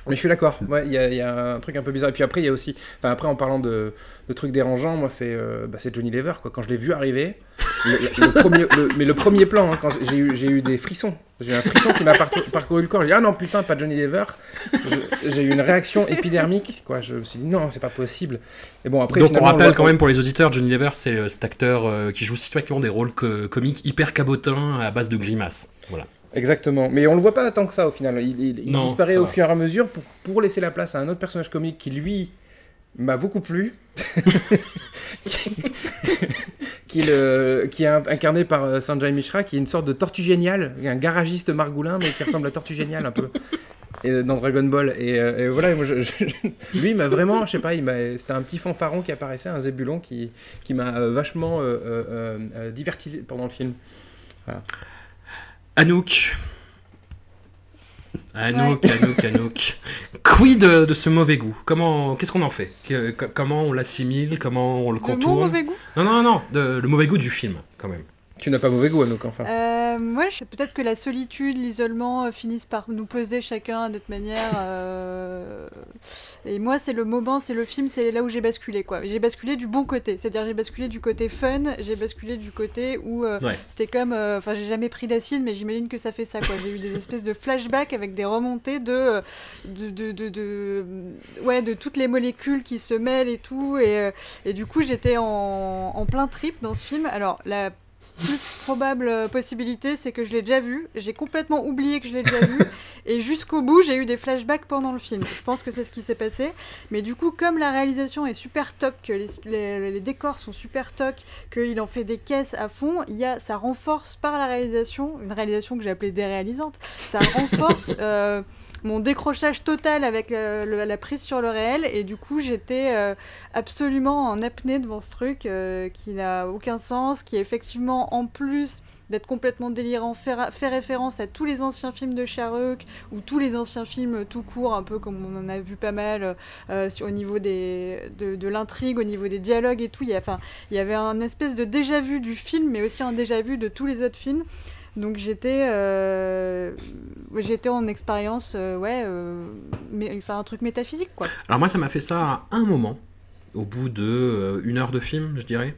Mais je suis d'accord. Ouais, il y, a- il y a un truc un peu bizarre. Et puis après, il y a aussi. Enfin, après, en parlant de, de trucs dérangeants, moi, c'est euh, bah, Johnny Lever. Quoi. Quand je l'ai vu arriver, le, le- le premier, le- mais le premier plan, hein, quand j'ai eu, des frissons. J'ai eu un frisson qui m'a parcouru, le corps. J'ai dit, ah non, putain, pas Johnny Lever. J'ai eu une réaction épidermique. Quoi. Je me suis dit, non, c'est pas possible. Et bon, après, Donc on rappelle le- quand même pour les auditeurs, Johnny Lever, c'est euh, cet acteur euh, qui joue systématiquement des rôles co- comiques hyper cabotins à base de grimaces. Voilà. Exactement. Mais on le voit pas tant que ça au final. Il, il- il Non, disparaît au fur et à mesure pour, pour laisser la place à un autre personnage comique qui, lui, m'a beaucoup plu. qui, le- qui est incarné par euh, Sanjay Mishra, qui est une sorte de tortue géniale, un garagiste margoulin, mais qui ressemble à Tortue Géniale un peu. Et, dans Dragon Ball. Et, euh, et voilà, moi, je- je- lui, il m'a vraiment, je sais pas, c'était un petit fanfaron qui apparaissait, un zébulon qui, qui m'a euh, vachement euh, euh, euh, euh, diverti pendant le film. Anouk. Anouk, Anouk, Anouk. Quid de, de ce mauvais goût? Comment, qu'est-ce qu'on en fait? Que- Comment on l'assimile? Comment on le contourne? mauvais goût? Non, non, non, de- le mauvais goût du film, quand même. Tu n'as pas mauvais goût, Anouk, enfin. Euh, moi, je- peut-être que la solitude, l'isolement euh, finissent par nous peser chacun à notre manière. euh, Et moi, c'est le moment, c'est le film, c'est là où j'ai basculé, quoi. J'ai basculé du bon côté, c'est-à-dire j'ai basculé du côté fun, j'ai basculé du côté où euh, Ouais. c'était comme, euh, enfin, j'ai jamais pris d'acide, mais j'imagine que ça fait ça, quoi. J'ai eu des espèces de flashbacks avec des remontées de, de, de, de, de- ouais, de toutes les molécules qui se mêlent et tout, et, euh, et du coup, j'étais en, en plein trip dans ce film. Alors, la plus probable euh, possibilité, c'est que je l'ai déjà vu. J'ai complètement oublié que je l'ai déjà vu. Et jusqu'au bout, j'ai eu des flashbacks pendant le film. Je pense que c'est ce qui s'est passé. Mais du coup, comme la réalisation est super toc, que les, les- les décors sont super toc, qu'il en fait des caisses à fond, il y a, ça renforce par la réalisation, une réalisation que j'ai appelée déréalisante, ça renforce euh, mon décrochage total avec euh, la prise sur le réel. Et du coup, j'étais euh, absolument en apnée devant ce truc euh, qui n'a aucun sens, qui effectivement, en plus d'être complètement délirant, fait, référence à tous les anciens films de Charouk ou tous les anciens films tout court, un peu comme on en a vu pas mal au niveau de, l'intrigue, au niveau des dialogues et tout. Il y, il y avait un espèce de déjà-vu du film, mais aussi un déjà-vu de tous les autres films. Donc j'étais euh, j'étais en expérience, euh, ouais, euh, mais, enfin un truc métaphysique quoi. Alors moi, ça m'a fait ça à un moment, au bout de euh, une heure de film, je dirais.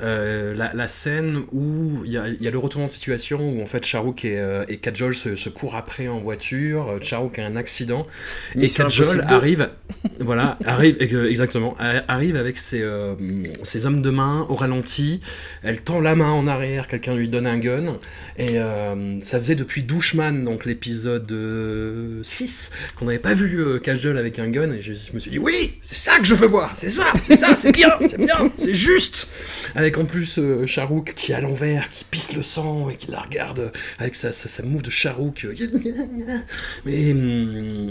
Euh, la, la scène où il y, a- il y a le retournement de situation où en fait Charouk et, euh, et Kajol se, se courent après en voiture. Charouk a un accident et Kajol Impossible arrive, voilà, arrive euh, exactement, arrive avec ses, euh, ses hommes de main au ralenti. Elle tend la main en arrière, quelqu'un lui donne un gun et euh, ça faisait depuis Douchman, donc l'épisode euh, 6, qu'on n'avait pas vu euh, Kajol avec un gun et je, me suis dit oui, c'est ça que je veux voir, c'est ça, c'est ça, c'est bien, c'est bien, c'est juste. Avec en plus euh, Charouk qui est à l'envers, qui pisse le sang et qui la regarde avec sa, sa, sa moue de Charouk. euh, Mais,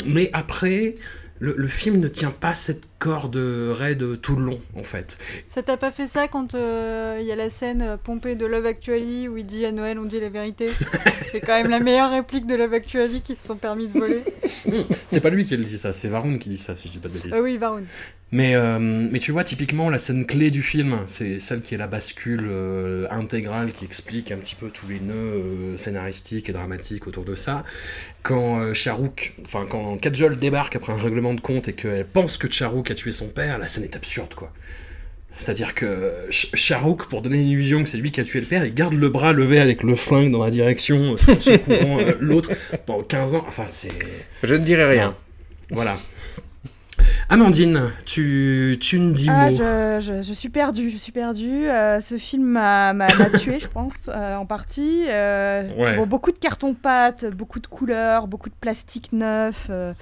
mais après, le, le film ne tient pas cette corde raide tout le long en fait. Ça t'a pas fait ça quand euh, il y a la scène euh, pompée de Love Actually où il dit à Noël on dit la vérité? C'est quand même la meilleure réplique de Love Actually qui se sont permis de voler. C'est pas lui qui le dit ça, c'est Varun qui dit ça si je dis pas de bêtises. Ah oui, Varun. Mais, euh, mais tu vois, typiquement, la scène clé du film, c'est celle qui est la bascule euh, intégrale qui explique un petit peu tous les nœuds euh, scénaristiques et dramatiques autour de ça. Quand euh, Charouk, enfin, quand Kajol débarque après un règlement de compte et qu'elle pense que Charouk a tué son père, la scène est absurde, quoi. C'est-à-dire que Ch- Charouk, pour donner l'illusion que c'est lui qui a tué le père, il garde le bras levé avec le flingue dans la direction, euh, en secourant euh, l'autre pendant 15 ans. Enfin, c'est. Je ne dirai rien. Voilà. Amandine, tu, tu ne dis Ah, mot. je, je- je suis perdue, je suis perdue. Euh, ce film m'a m'a- m'a tué, je pense, euh, en partie. Euh, Ouais. bon, beaucoup de carton-pâte, beaucoup de couleurs, beaucoup de plastique neuf. euh,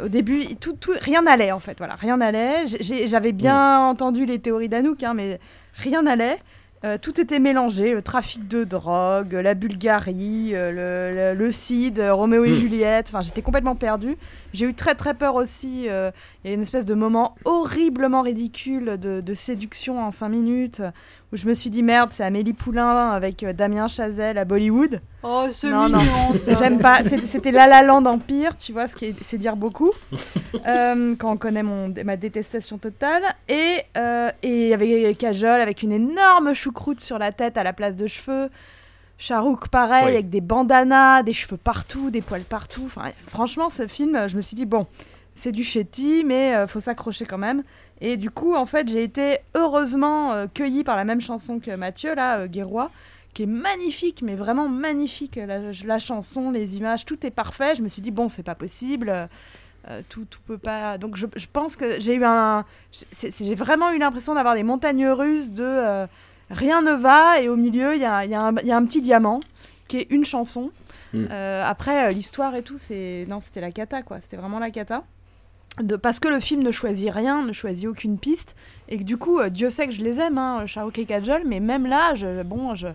au début, tout, tout, rien n'allait, en fait. Voilà, rien n'allait. J'avais bien entendu les théories d'Anouk, hein, mais rien n'allait. Euh, tout était mélangé, le trafic de drogue, la Bulgarie, euh, le, le, le CID, euh, Roméo et Mm. Juliette, enfin j'étais complètement perdue. J'ai eu très très peur aussi, euh, il y a une espèce de moment horriblement ridicule de, de séduction en 5 minutes, où je me suis dit merde, c'est Amélie Poulain avec euh, Damien Chazelle à Bollywood. Oh, c'est Non, mignon ça. J'aime pas, c'était La La Land Empire, tu vois, ce qui est, c'est dire beaucoup, euh, quand on connaît mon, ma détestation totale. Et euh, et avait Kajol avec une énorme choucroute sur la tête à la place de cheveux. Charouk, pareil, Oui. avec des bandanas, des cheveux partout, des poils partout. Enfin, franchement, ce film, je me suis dit, bon, c'est du chetty, mais euh, faut s'accrocher quand même. Et du coup, en fait, j'ai été heureusement euh, cueillie par la même chanson que Mathieu, là, euh, Guérois, qui est magnifique, mais vraiment magnifique. La, la chanson, les images, tout est parfait. Je me suis dit, bon, c'est pas possible. euh, tout, tout peut pas. Donc, je, je pense que j'ai eu un. J'ai vraiment eu l'impression d'avoir des montagnes russes de euh, rien ne va, et au milieu, il y a, y a un- il y a un petit diamant qui est une chanson. Mm. Euh, après, l'histoire et tout, c'est. Non, c'était la cata, quoi. C'était vraiment la cata. Parce que le film ne choisit rien, ne choisit aucune piste, et que du coup, euh, Dieu sait que je les aime, hein, Shahrukh Kajol, mais même là, bon, je.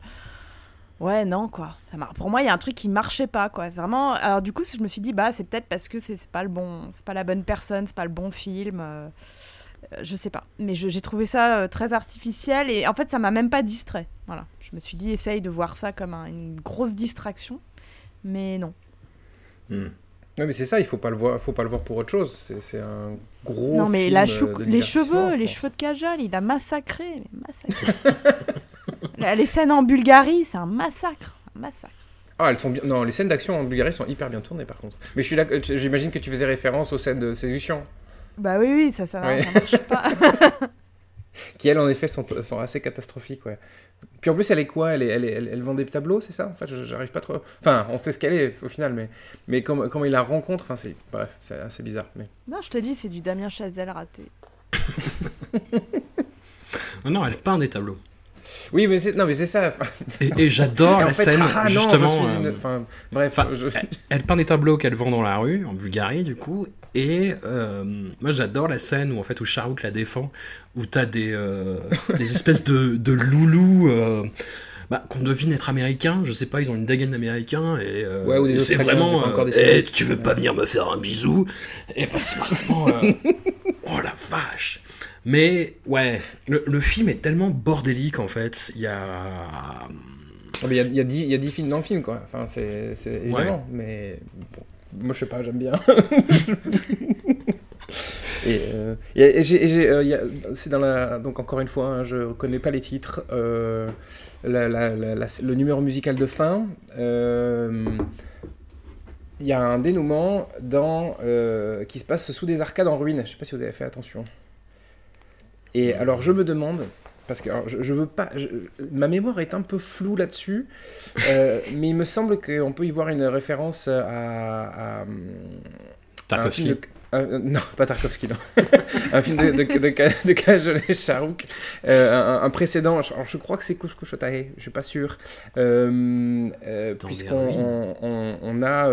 Ouais, non, quoi. Ça Pour moi, il y a un truc qui marchait pas, quoi. Vraiment. Alors, du coup, je me suis dit, bah, c'est peut-être parce que c'est pas le bon. C'est pas la bonne personne, c'est pas le bon film. euh, euh, Je sais pas. Mais j'ai trouvé ça euh, très artificiel, et en fait, ça m'a même pas distrait. Voilà. Je me suis dit, essaye de voir ça comme un- une grosse distraction. Mais non. Hmm. Ouais, mais c'est ça, il faut pas le voir, faut pas le voir pour autre chose. C'est un gros. non, mais film, la euh, chou- les cheveux, les cheveux de Kajol, il a massacré. massacré. Les scènes en Bulgarie, c'est un massacre. Un massacre. Ah, elles sont bien. Non, les scènes d'action en Bulgarie sont hyper bien tournées par contre. Mais je suis là, j'imagine que tu faisais référence aux scènes de séduction, Bah oui, oui, ça, ça marche pas. qui elles en effet sont, sont assez catastrophiques, ouais. Puis en plus, elle est quoi? Elle, est, elle, est- elle, elle vend des tableaux, c'est ça? En fait, je- j'arrive pas trop. Enfin, on sait ce qu'elle est au final, mais, mais comment, comment il la rencontre, enfin, c'est. Bref, c'est assez bizarre. Mais... non, je te dis, c'est du Damien Chazelle raté. Non, non, elle peint des tableaux. Oui, mais c'est. Non, mais c'est ça. Et, et j'adore en la fait, scène, ah, justement. une- euh, Enfin, bref, enfin, je- Elle peint des tableaux qu'elle vend dans la rue, en Bulgarie, du coup. Et euh, moi, j'adore la scène où, en fait, où Charouk la défend, où t'as des, euh, des espèces de, de loulous euh, bah, qu'on devine être américains. Je sais pas, ils ont une dégaine d'américains. Et euh, Ouais, et c'est vraiment. euh, décidé. Eh, tu veux pas venir me faire un bisou? Et bah, c'est vraiment. euh, oh la vache mais ouais, le, le film est tellement bordélique en fait. Il y a. Ah, Il y, a, il y, a dix- il y a 10 films dans le film, quoi. Enfin, c'est évidemment. Mais bon, moi, je sais pas, j'aime bien. et euh, et- et j'ai- et j'ai, euh, il y a- c'est dans la. Donc, encore une fois, hein, je connais pas les titres. Euh, la- la- la- la- le numéro musical de fin. euh, Il y a un dénouement dans, euh, qui se passe sous des arcades en ruine. Je sais pas si vous avez fait attention. Et alors, je me demande, parce que alors, je, je veux pas. je- ma mémoire est un peu floue là-dessus, euh, mais il me semble qu'on peut y voir une référence à. à, à un Tarkovsky. film de- euh, non, pas Tarkovsky, non. un film de, de, de, Shahrukh. Euh, un, un précédent, je- alors je crois que c'est Kush Kushotahe, je suis pas sûr. Euh, Puisqu'on on, a,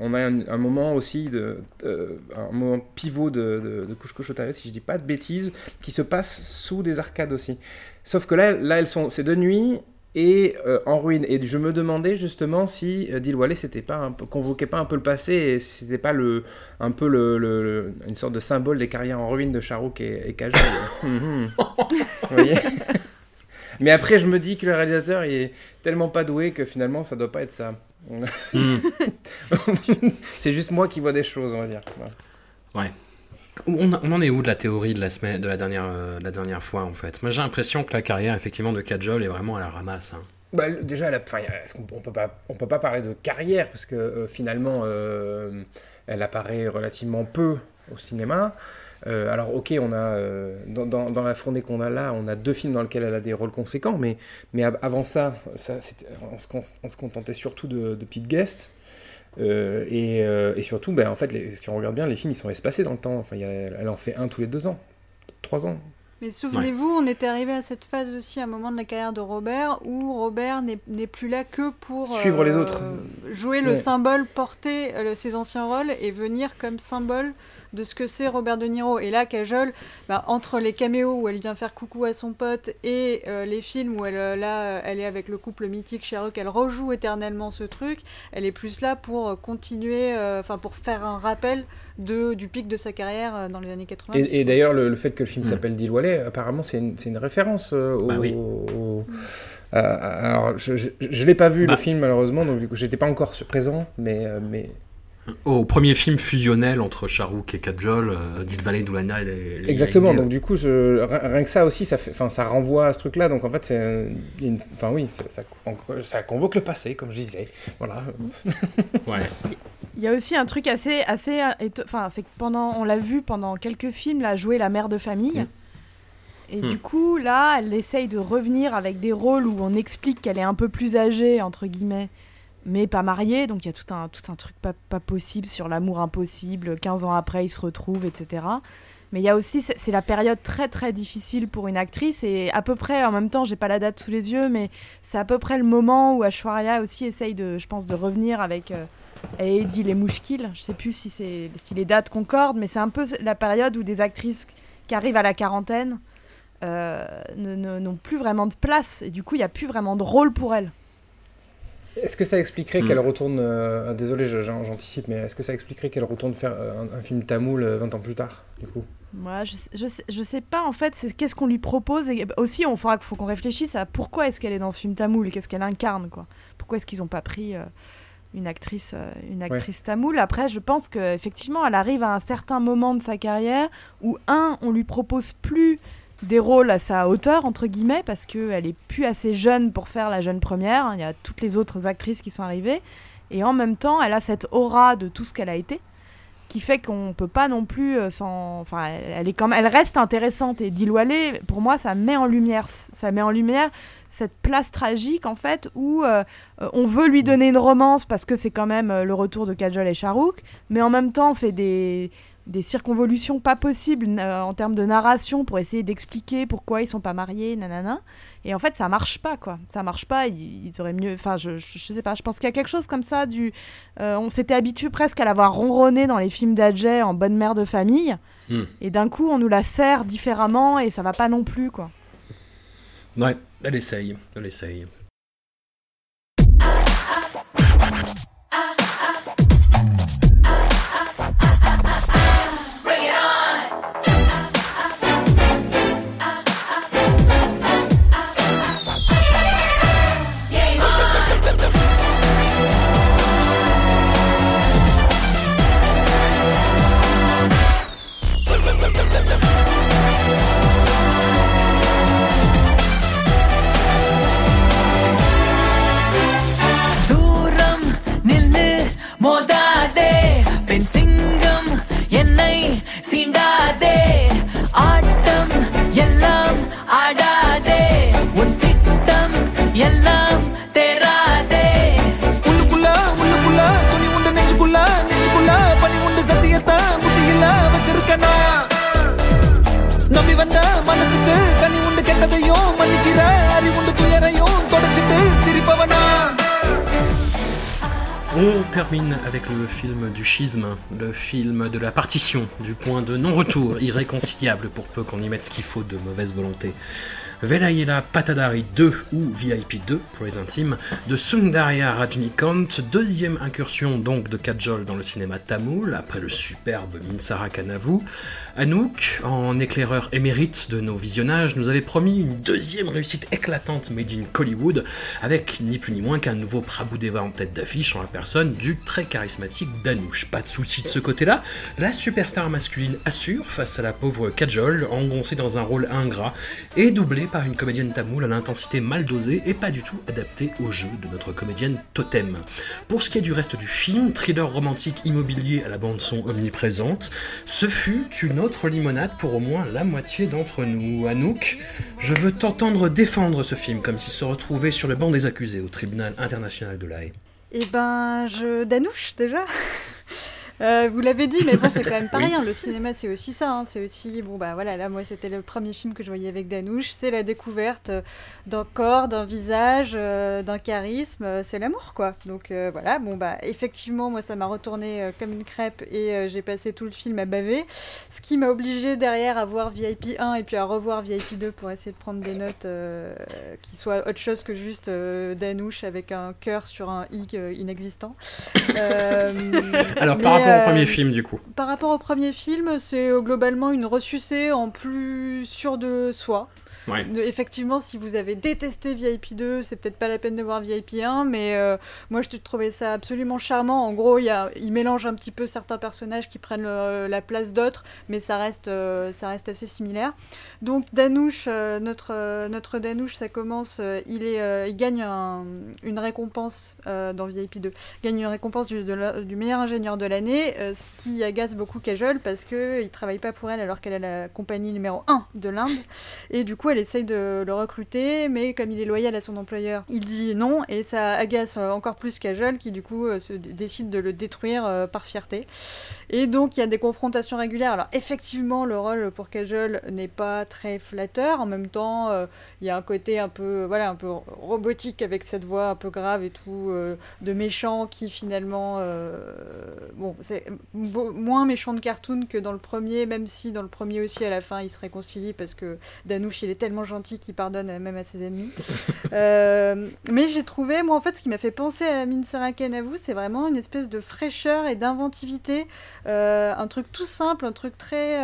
on a un, un moment aussi, de, un moment pivot de, de, Kushotahe, si je dis pas de bêtises, qui se passe sous des arcades aussi. Sauf que là, là elles sont, c'est de nuit et euh, en ruine. Et je me demandais justement si euh, Dilwale c'était pas un peu, convoquait pas un peu le passé et si c'était pas le, un peu le, le- le- une sorte de symbole des carrières en ruine de Charouk et, et voyez Mais après, je me dis que le réalisateur il est tellement pas doué que finalement, ça doit pas être ça. Hmm. C'est juste moi qui vois des choses, on va dire. Voilà. On, on en est où de la théorie de la, semaine, de la, dernière, euh, de la dernière fois en fait? Moi j'ai l'impression que la carrière effectivement de Kajol est vraiment à la ramasse. hein. Bah, déjà, la- est-ce qu'on on peut pas, on peut pas parler de carrière parce que euh, finalement, euh, elle apparaît relativement peu au cinéma. Alors, ok, on a dans, la fournée qu'on a là, on a deux films dans lesquels elle a des rôles conséquents, mais, mais av- avant ça, ça on, se, con- on se contentait surtout de, de guests. Euh, et, euh, et surtout, ben, en fait, les- si on regarde bien, les films ils sont espacés dans le temps. Enfin, il y a- elle en fait un tous les deux ans, trois ans. Mais souvenez-vous, on était arrivé à cette phase aussi, à un moment de la carrière de Robert, où Robert n'est plus là que pour euh, Suivre les autres. jouer le symbole, porter euh, ses anciens rôles et venir comme symbole de ce que c'est Robert De Niro. Et là, Kajol, bah, entre les caméos où elle vient faire coucou à son pote et euh, les films où elle, euh, là, elle est avec le couple mythique Sherlock, elle rejoue éternellement ce truc. Elle est plus là pour euh, continuer, euh, enfin pour faire un rappel de, du pic de sa carrière euh, dans les années 80. Et, et d'ailleurs, le, le fait que le film Mm. s'appelle Dilwale, apparemment, c'est une, c'est une référence euh, au. Bah oui. au- à- alors, je ne l'ai pas vu Bah. le film malheureusement, donc du coup, j'étais pas encore présent, mais, euh, mais Au premier film fusionnel entre Charouk et Kajol, euh, Dilwale Doulana et les- les- exactement. les- Donc du coup, je, rien que ça aussi, ça fait, enfin, ça renvoie à ce truc-là. Donc en fait, c'est, enfin oui, ça, ça, ça convoque le passé, comme je disais. Voilà. Ouais. Il y a aussi un truc assez, assez, euh, enfin, c'est que pendant, on l'a vu pendant quelques films, là, jouer la mère de famille. Mm. Et Mm. du coup, là, elle essaye de revenir avec des rôles où on explique qu'elle est un peu plus âgée, entre guillemets, mais pas mariée. Donc il y a tout un, tout un truc pas, pas possible sur l'amour impossible. 15 ans après, ils se retrouvent, etc. Mais il y a aussi, c'est la période très très difficile pour une actrice et à peu près, en même temps, j'ai pas la date sous les yeux, mais c'est à peu près le moment où Ashwarya aussi essaye de, je pense, de revenir avec euh, Eddie les Mouchkil. Je sais plus si si les dates concordent, mais c'est un peu la période où des actrices qui arrivent à la quarantaine euh, n'ont plus vraiment de place et du coup, il n'y a plus vraiment de rôle pour elles. Est-ce que ça expliquerait Mm. qu'elle retourne, euh, désolé, j'an- j'anticipe, mais est-ce que ça expliquerait qu'elle retourne faire euh, un, un film tamoul euh, 20 ans plus tard, du coup? Moi, je, je, sais, je sais pas en fait, c'est qu'est-ce qu'on lui propose et aussi, on faudra faut qu'on réfléchisse à pourquoi est-ce qu'elle est dans ce film tamoul, qu'est-ce qu'elle incarne quoi? Pourquoi est-ce qu'ils n'ont pas pris euh, une actrice, euh, une actrice tamoul? Après, je pense que effectivement, elle arrive à un certain moment de sa carrière où un, on lui propose plus des rôles à sa hauteur, entre guillemets, parce qu'elle est plus assez jeune pour faire la jeune première. Il y a toutes les autres actrices qui sont arrivées. Et en même temps, elle a cette aura de tout ce qu'elle a été, qui fait qu'on peut pas non plus euh, s'en... Enfin, elle, est quand elle reste intéressante. Et Diloualé, pour moi, ça met en lumière, ça met en lumière cette place tragique, en fait, où euh, euh, on veut lui donner une romance parce que c'est quand même le retour de Kajol et Shahrukh, mais en même temps, on fait des des circonvolutions pas possibles euh, en termes de narration pour essayer d'expliquer pourquoi ils sont pas mariés, nanana. Et en fait, ça marche pas, quoi. Ça marche pas. Ils, ils auraient mieux. Enfin, je, je, je sais pas. Je pense qu'il y a quelque chose comme ça. Du, euh, on s'était habitué presque à l'avoir ronronné dans les films d'Adjay en bonne mère de famille. Hmm. Et d'un coup, on nous la sert différemment et ça va pas non plus, quoi. Ouais, elle essaye, elle essaye. Du point de non-retour, irréconciliable pour peu qu'on y mette ce qu'il faut de mauvaise volonté. Velayela Patadari 2 ou VIP 2 pour les intimes de Sundarya Rajnikant, deuxième incursion donc de Kajol dans le cinéma tamoul après le superbe Minsara Kanavu. Anouk, en éclaireur émérite de nos visionnages, nous avait promis une deuxième réussite éclatante made in Hollywood avec ni plus ni moins qu'un nouveau Prabhudeva en tête d'affiche en la personne du très charismatique Danouche. Pas de souci de ce côté-là, la superstar masculine assure face à la pauvre Kajol, engoncée dans un rôle ingrat et doublée par une comédienne tamoule à l'intensité mal dosée et pas du tout adaptée au jeu de notre comédienne Totem. Pour ce qui est du reste du film, thriller romantique immobilier à la bande-son omniprésente, ce fut une autre limonade pour au moins la moitié d'entre nous. Anouk, je veux t'entendre défendre ce film comme s'il se retrouvait sur le banc des accusés au tribunal international de l'AE. Eh ben, je danouche déjà. Euh, vous l'avez dit, mais bon, c'est quand même pas Oui. rien. Le cinéma, c'est aussi ça. hein. C'est aussi, bon, bah voilà, là, moi, c'était le premier film que je voyais avec Danouche. C'est la découverte euh, d'un corps, d'un visage, euh, d'un charisme. C'est l'amour, quoi. Donc euh, voilà, bon, bah, effectivement, moi, ça m'a retourné comme une crêpe et j'ai passé tout le film à baver. Ce qui m'a obligé derrière à voir VIP 1 et puis à revoir VIP 2 pour essayer de prendre des notes qui soient autre chose que juste Danouche avec un cœur sur un i inexistant. Alors, mais, par rapport euh, au premier film, du coup. Par rapport au premier film, c'est euh, globalement une ressucée en plus sûr de soi. Effectivement, si vous avez détesté VIP 2, c'est peut-être pas la peine de voir VIP 1, mais euh, moi je trouvais ça absolument charmant. En gros, il, il mélange un petit peu certains personnages qui prennent le- la place d'autres, mais ça reste, euh, ça reste assez similaire. Donc Danouche, euh, notre, euh, notre Danouche, ça commence, euh, il, euh, il gagne un- une récompense euh, dans VIP 2, gagne une récompense du, meilleur ingénieur de l'année, euh, ce qui agace beaucoup Kajol parce qu'il travaille pas pour elle alors qu'elle est la compagnie numéro 1 de l'Inde. Et du coup, essaye de le recruter, mais comme il est loyal à son employeur, il dit non, et ça agace euh, encore plus Kajol, qui du coup euh, se décide de le détruire euh, par fierté. Et donc, il y a des confrontations régulières. Alors, effectivement, le rôle pour Kajol n'est pas très flatteur. En même temps, il y a un côté un peu, voilà, un peu robotique avec cette voix un peu grave et tout, de méchant qui finalement, bon, c'est moins méchant de cartoon que dans le premier, même si dans le premier aussi, à la fin, il se réconcilie parce que Danouche, il est tellement gentil qu'il pardonne euh, même à ses ennemis. Euh, mais j'ai trouvé, moi, en fait, ce qui m'a fait penser à Minsara Kanavu, c'est vraiment une espèce de fraîcheur et d'inventivité. Euh, un truc tout simple, un truc très.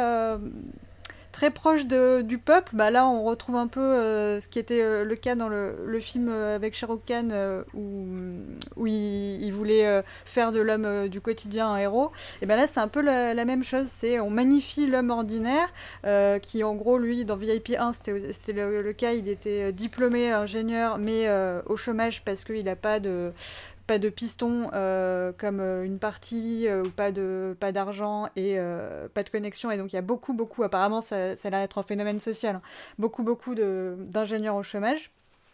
Très proche de, du peuple. Bah, là, on retrouve un peu euh, ce qui était euh, le cas dans le, film euh, avec Rukh Khan, où, il, voulait faire de l'homme du quotidien un héros. Et ben là, c'est un peu la, même chose. C'est on magnifie l'homme ordinaire, qui en gros, lui, dans VIP 1, c'était le, le cas, il était diplômé ingénieur, mais au chômage parce qu'il n'a pas de pas de piston euh, comme euh, une partie euh, ou pas de pas d'argent et pas de connexion. Et donc il y a beaucoup beaucoup apparemment ça, ça a l'air un phénomène social hein, beaucoup beaucoup d'ingénieurs au chômage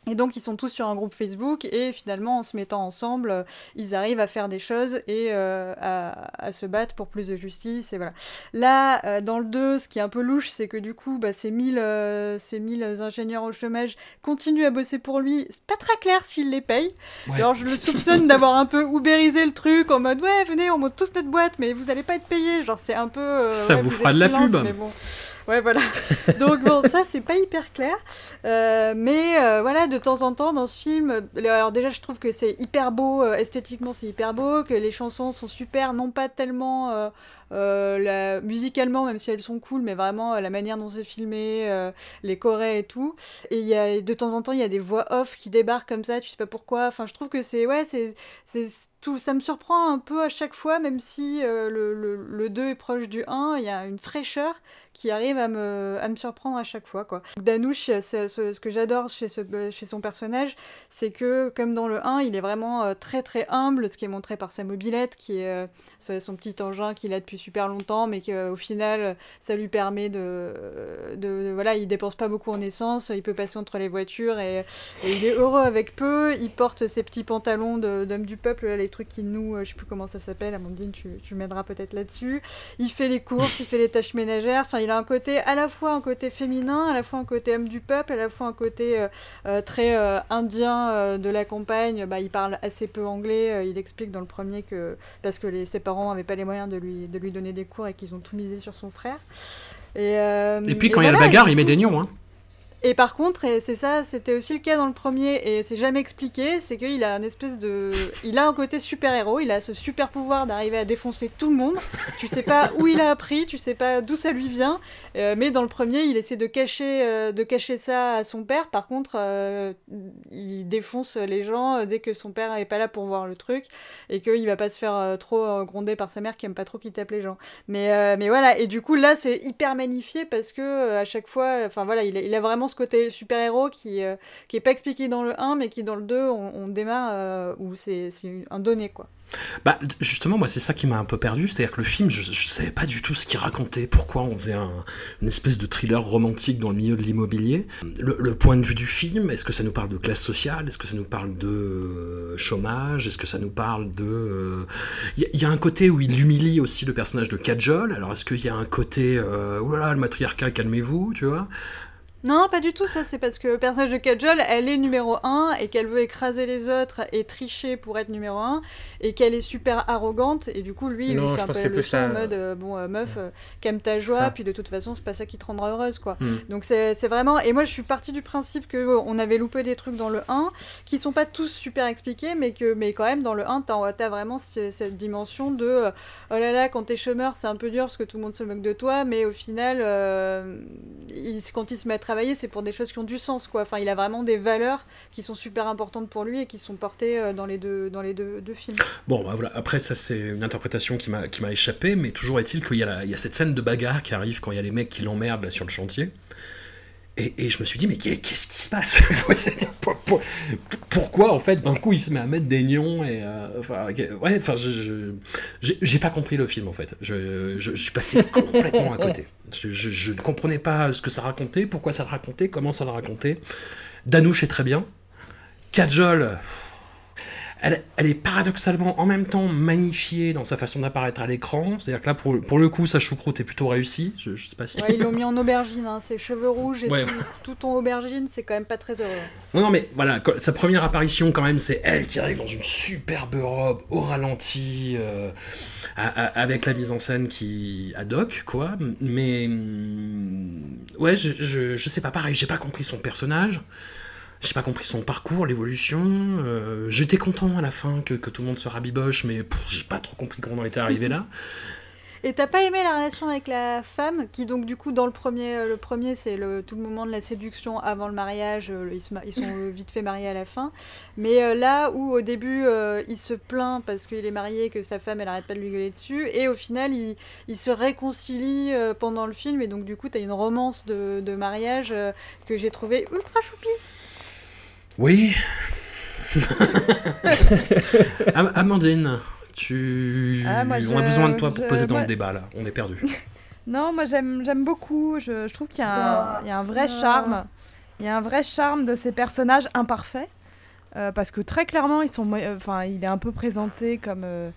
et donc ils sont tous sur un groupe Facebook et finalement en se mettant ensemble euh, ils arrivent à faire des choses et euh, à, à se battre pour plus de justice et voilà. Là euh, dans le 2 ce qui est un peu louche c'est que du coup bah, ces 1000 euh, ces 1000 ingénieurs au chômage continuent à bosser pour lui. C'est pas très clair s'il les paye Ouais. alors je le soupçonne d'avoir un peu ubérisé le truc en mode ouais venez on monte tous notre boîte mais vous allez pas être payés. Genre c'est un peu Ça ouais, vous fera de la pub. mais bon. Ouais voilà. Donc bon ça c'est pas hyper clair. Mais voilà de temps en temps dans ce film. Euh, alors déjà je trouve que c'est hyper beau euh, esthétiquement c'est hyper beau que les chansons sont super non pas tellement euh, musicalement même si elles sont cool mais vraiment la manière dont c'est filmé les chorés et tout. Et il y a de temps en temps il y a des voix off qui débarquent comme ça tu sais pas pourquoi. Enfin je trouve que c'est ouais c'est ça me surprend un peu à chaque fois même si euh, le, le, le 2 est proche du 1 il y a une fraîcheur qui arrive à me, à me surprendre à chaque fois quoi. Danouche ce, que j'adore chez, chez son personnage c'est que comme dans le 1 il est vraiment euh, très très humble ce qui est montré par sa mobilette qui est euh, son petit engin qu'il a depuis super longtemps mais qu'au final ça lui permet de, de, voilà il dépense pas beaucoup en essence il peut passer entre les voitures et, il est heureux avec peu. Il porte ses petits pantalons d'homme du peuple là, les trucs qui nouent euh, je sais plus comment ça s'appelle Amandine tu, tu m'aideras peut-être là-dessus il fait les courses il fait les tâches ménagères enfin il a un côté à la fois un côté féminin à la fois un côté homme du peuple à la fois un côté euh, euh, très euh, indien de la campagne bah, il parle assez peu anglais il explique dans le premier que parce que les, ses parents n'avaient pas les moyens de lui, de lui donner des cours et qu'ils ont tout misé sur son frère. Et, euh, Et puis quand il y a voilà, bagarre, il met des nions. Hein. Et par contre, et c'est ça, c'était aussi le cas dans le premier, et c'est jamais expliqué, c'est qu'il a un espèce de... Il a un côté super-héros, il a ce super pouvoir d'arriver à défoncer tout le monde. Tu sais pas où il a appris, tu sais pas d'où ça lui vient, euh, mais dans le premier, il essaie de cacher, euh, de cacher ça à son père. Par contre, euh, il défonce les gens dès que son père est pas là pour voir le truc, et qu'il va pas se faire trop gronder par sa mère qui aime pas trop qu'il tape les gens. Mais, mais voilà, et du coup là c'est hyper magnifié parce que à chaque fois, enfin voilà, il a vraiment ce côté super-héros qui, euh, pas expliqué dans le 1, mais qui dans le 2, on, démarre euh, où c'est un donné quoi. Bah, justement, moi, c'est ça qui m'a un peu perdu. C'est-à-dire que le film, je, je savais pas du tout ce qu'il racontait, pourquoi on faisait un, une espèce de thriller romantique dans le milieu de l'immobilier. Le, point de vue du film, est-ce que ça nous parle de classe sociale? Est-ce que ça nous parle de euh, chômage? Est-ce que ça nous parle de... Il y, a- y a un côté où il humilie aussi le personnage de Kajol. Alors, est-ce qu'il y a un côté... Euh, le matriarcat, calmez-vous, tu vois? Non, pas du tout, ça c'est parce que le personnage de Kajol, elle est numéro 1 et qu'elle veut écraser les autres et tricher pour être numéro 1 et qu'elle est super arrogante et du coup lui il lui fait un peu le en mode euh, bon euh, meuf euh, calme ta joie Ça. puis de toute façon c'est pas ça qui te rendra heureuse quoi. Mm. Donc c'est vraiment et moi je suis partie du principe que euh, on avait loupé des trucs dans le 1 qui sont pas tous super expliqués mais que mais quand même dans le 1 t'as as vraiment ce- cette dimension de oh là là quand t'es chômeur c'est un peu dur parce que tout le monde se moque de toi mais au final quand il se met à c'est pour des choses qui ont du sens quoi. Enfin il a vraiment des valeurs qui sont super importantes pour lui et qui sont portées euh, dans les deux dans les deux, films. Bon, bah voilà, après, ça, c'est une interprétation qui m'a échappé, mais toujours est-il qu'il y, a y a cette scène de bagarre qui arrive quand il y a les mecs qui l'emmerdent là sur le chantier. Et, je me suis dit, mais qu'est- qu'est-ce qui se passe Pour- pour- Pourquoi, en fait, d'un coup, il se met à mettre des nions et. euh, ouais, enfin, j'ai- pas compris le film, en fait. Je, je- suis passé complètement à côté. Je, je- je ne comprenais pas ce que ça racontait, pourquoi ça le racontait, comment ça le racontait. Danouche est très bien. Kajol. Elle, elle est paradoxalement en même temps magnifiée dans sa façon d'apparaître à l'écran. C'est-à-dire que là, pour, pour le coup, sa choucroute est plutôt réussie. Je, je sais pas si. ouais, ils l'ont mis en aubergine hein, ses cheveux rouges et Ouais. tout, tout en aubergine c'est quand même pas très heureux Non, non, mais voilà, sa première apparition, quand même, c'est elle qui arrive dans une superbe robe, au ralenti, euh, avec la mise en scène qui ad hoc, quoi. Mais. hum, Ouais, je, je, je sais pas, pareil, j'ai pas compris son personnage. J'ai pas compris son parcours, l'évolution. euh, J'étais content à la fin que, que tout le monde se rabiboche, mais j'ai pas trop compris comment on était arrivé là. Et t'as pas aimé la relation avec la femme, qui donc du coup dans le premier, euh, le premier c'est le, tout le moment de la séduction avant le mariage, euh, ils, se ils sont vite fait mariés à la fin. Mais là où au début il se plaint parce qu'il est marié, que sa femme elle arrête pas de lui gueuler dessus, et au final il, il se réconcilie pendant le film, et donc du coup t'as une romance de, de mariage que j'ai trouvé ultra choupi. Oui. Am- Amandine, tu... Ah, moi, on a besoin de toi pour je- poser dans moi- le débat là. On est perdu. Non, moi j'aime j'aime beaucoup. Je, je trouve qu'il y, a un- il y a un vrai charme. Il y a un vrai charme de ces personnages imparfaits. Euh, parce que très clairement, ils sont, euh, enfin, il est un peu présenté comme euh,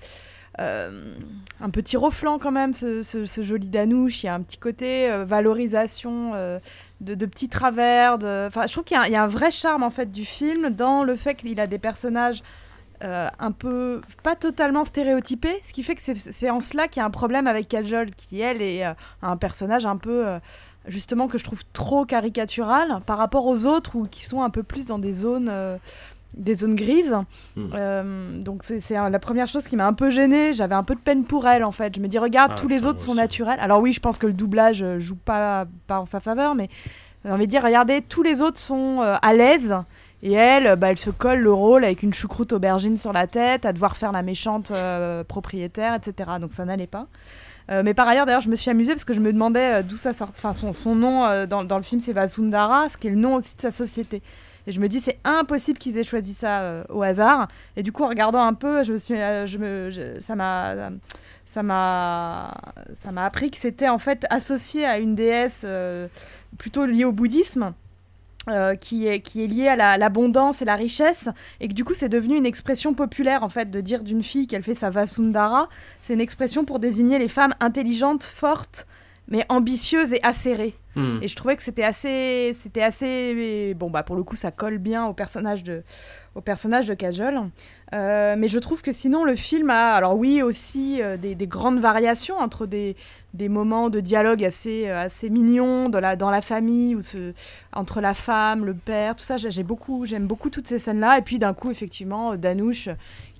euh, un petit reflant quand même, ce, ce- ce joli Danouche. Il y a un petit côté euh, valorisation euh, de, petits travers. de- Enfin, je trouve qu'il y, a un- vrai charme en fait du film dans le fait qu'il a des personnages euh, un peu pas totalement stéréotypés, ce qui fait que c'est- en cela qu'il y a un problème avec Kajol, qui elle est euh, un personnage un peu euh, justement que je trouve trop caricatural par rapport aux autres ou qui sont un peu plus dans des zones des zones grises. Hmm. Euh, donc c'est la première chose qui m'a un peu gênée. J'avais un peu de peine pour elle en fait. Je me dis regarde, Ah, tous les autres sont aussi. naturels. Alors oui, je pense que le doublage euh, joue pas, pas en sa faveur, mais j'ai envie de dire regardez, tous les autres sont euh, à l'aise. Et elle, bah, elle se colle le rôle avec une choucroute aubergine sur la tête, à devoir faire la méchante euh, propriétaire, etc. Donc ça n'allait pas. Euh, mais par ailleurs, d'ailleurs, je me suis amusée parce que je me demandais d'où ça sort. Enfin, son, son nom euh, dans, dans le film, c'est Vasundara, ce qui est le nom aussi de sa société. Et je me dis, c'est impossible qu'ils aient choisi ça euh, au hasard. Et du coup, en regardant un peu, je me suis, euh, je me, ça m'a, ça m'a, ça m'a appris que c'était en fait associé à une déesse euh, plutôt liée au bouddhisme. qui, est, qui est liée à la- l'abondance et la richesse, et que du coup c'est devenu une expression populaire en fait de dire d'une fille qu'elle fait sa Vasundara, c'est une expression pour désigner les femmes intelligentes, fortes, mais ambitieuses et acérées. Hmm. Et je trouvais que c'était assez, c'était assez, bon bah pour le coup ça colle bien au personnage de, au personnage de Kajol. Euh, mais je trouve que sinon le film a, alors oui aussi euh, des, des grandes variations entre des, des moments de dialogue assez, euh, assez mignons de la, dans la famille ou entre la femme, le père, tout ça. J'ai beaucoup, j'aime beaucoup toutes ces scènes là. Et puis d'un coup effectivement Danouche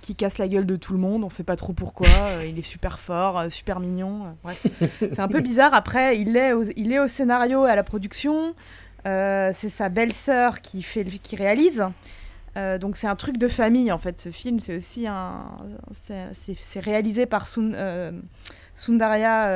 qui casse la gueule de tout le monde, on sait pas trop pourquoi. euh, il est super fort, euh, super mignon. euh. C'est un peu bizarre. Après, il est au, il est au scénario et à la production. C'est sa belle-sœur qui, fait, qui réalise. Donc c'est un truc de famille en fait. Ce film, c'est aussi un, c'est réalisé par Sun- Sundarya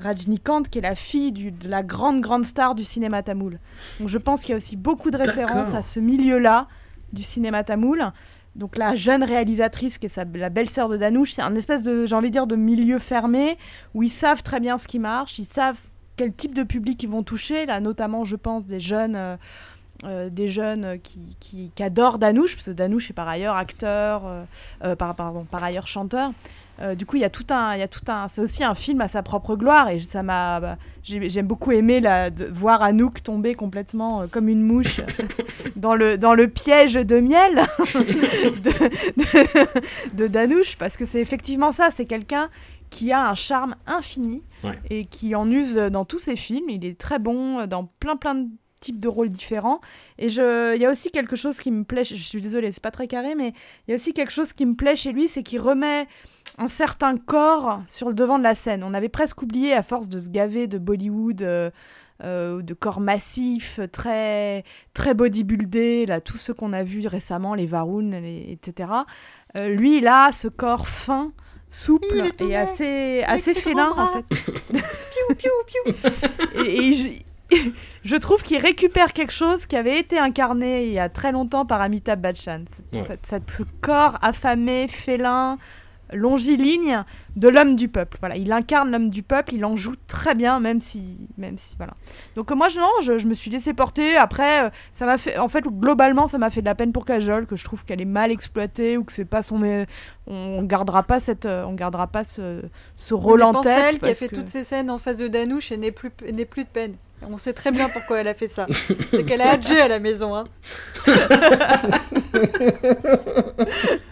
Rajnikant, qui est la fille du- de la grande grande star du cinéma tamoul. Donc je pense qu'il y a aussi beaucoup de références à ce milieu-là du cinéma tamoul. Donc la jeune réalisatrice qui est la belle-sœur de Danouche, c'est un espèce de, j'ai envie de dire, de milieu fermé où ils savent très bien ce qui marche, ils savent quel type de public ils vont toucher. Là, notamment, je pense des jeunes, euh, euh, des jeunes qui, qui, adorent Danouche, parce que Danouche est par ailleurs acteur, euh, par, pardon, par ailleurs chanteur. Euh, du coup, il y a tout un, il y a tout un, c'est aussi un film à sa propre gloire et ça m'a, bah, j'ai- j'aime beaucoup aimé la, de voir Anouk tomber complètement euh, comme une mouche dans le dans le piège de miel de, de, de Danouche parce que c'est effectivement ça, c'est quelqu'un qui a un charme infini Ouais. et qui en use dans tous ses films. Il est très bon dans plein plein de types de rôles différents. Et je, il y a aussi quelque chose qui me plaît. Je suis désolée, c'est pas très carré, mais il y a aussi quelque chose qui me plaît chez lui, c'est qu'il remet un certain corps sur le devant de la scène. On avait presque oublié à force de se gaver de Bollywood. euh, euh, de corps massifs, très très bodybuildés, là tous ceux qu'on a vus récemment, les Varun, les- etc. Euh, lui, il a ce corps fin, souple et assez assez félin en fait. Piou, piou, piou. et, et je, trouve qu'il récupère quelque chose qui avait été incarné il y a très longtemps par Amitabh Bachchan. Cette- Ouais. cette- cette- ce corps affamé, félin, longiligne de l'homme du peuple. Voilà, il incarne l'homme du peuple, il en joue très bien, même si, même si, voilà. Donc euh, moi, je, non, je, je me suis laissé porter. Après, euh, ça m'a fait, en fait, globalement, ça m'a fait de la peine pour Kajol, que je trouve qu'elle est mal exploitée ou que c'est pas son, on gardera pas cette, euh, on gardera pas ce, ce rôle en tête. qui a fait que- toutes ces scènes en face de Danouche et n'est plus, n'est plus de peine. On sait très bien pourquoi elle a fait ça. C'est qu'elle a adjé à la maison. Hein.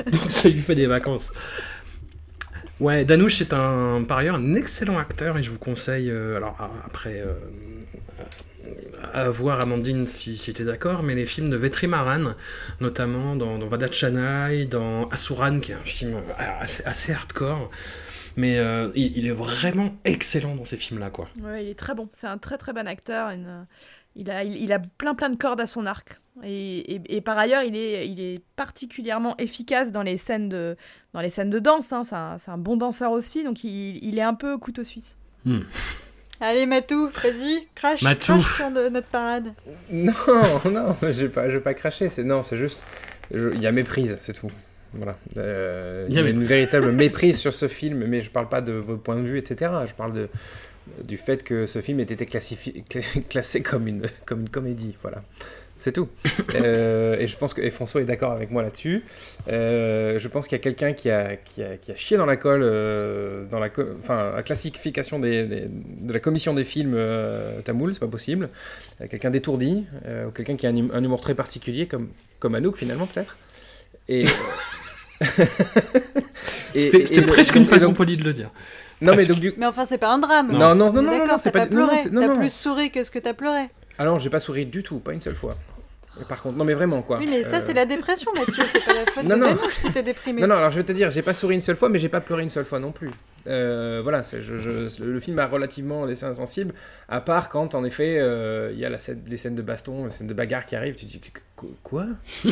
Donc ça lui fait des vacances. Ouais, Danouche est un, par ailleurs un excellent acteur et je vous conseille, euh, alors après, euh, à voir Amandine si, si tu es d'accord, mais les films de Vetrimaran, notamment dans, dans Vadachanai, dans Asuran, qui est un film euh, assez hardcore, Mais euh, il, il est vraiment excellent dans ces films-là, quoi. Ouais, il est très bon. C'est un très très bon acteur. une- Il, a, il, il a plein plein de cordes à son arc. Et, et- et par ailleurs, il est, il est particulièrement efficace dans les scènes de, dans les scènes de danse. hein. C'est un, c'est un bon danseur aussi, donc il, il est un peu couteau suisse. Allez, Matou, vas-y, crash, Matou. crash sur de- notre parade. Non, non, j'ai pas, j'ai pas craché. C'est non, c'est juste, je- il y a méprise, c'est tout. Voilà. Euh, Il y y a a une véritable méprise sur ce film, mais je parle pas de vos points de vue, etc. Je parle de du fait que ce film ait été classé comme une, comme une comédie. Voilà. C'est tout. Euh, et je pense que et François est d'accord avec moi là-dessus. Euh, je pense qu'il y a quelqu'un qui a, qui, a, qui a chié dans la colle, euh, dans la, co- enfin, la classification des, des- de la commission des films tamoul, c'est pas possible. Quelqu'un d'étourdi, ou quelqu'un qui a un, hum- un humour très particulier, comme, comme Anouk finalement peut-être. Et, et- C'était presque une façon donc- polie de le dire. Non mais donc du Mais enfin, c'est pas un drame. non non non non non, c'est pas pleuré. T'as non. plus souri que ce que t'as pleuré. Ah non, j'ai pas souri du tout, pas une seule fois. Et par contre, non mais vraiment quoi. Oui, mais ça, Euh, c'est la dépression, Mathieu. C'est pas la faute Non, de non. Si t'es déprimé. Non, non, alors je vais te dire, j'ai pas souri une seule fois, mais j'ai pas pleuré une seule fois non plus. Euh, voilà, c'est- je, je- le, film a relativement laissé insensible, à part quand, en effet, euh, il y a la scène- les scènes de baston, les scènes de bagarre qui arrivent, tu dis, Qu- qu- quoi?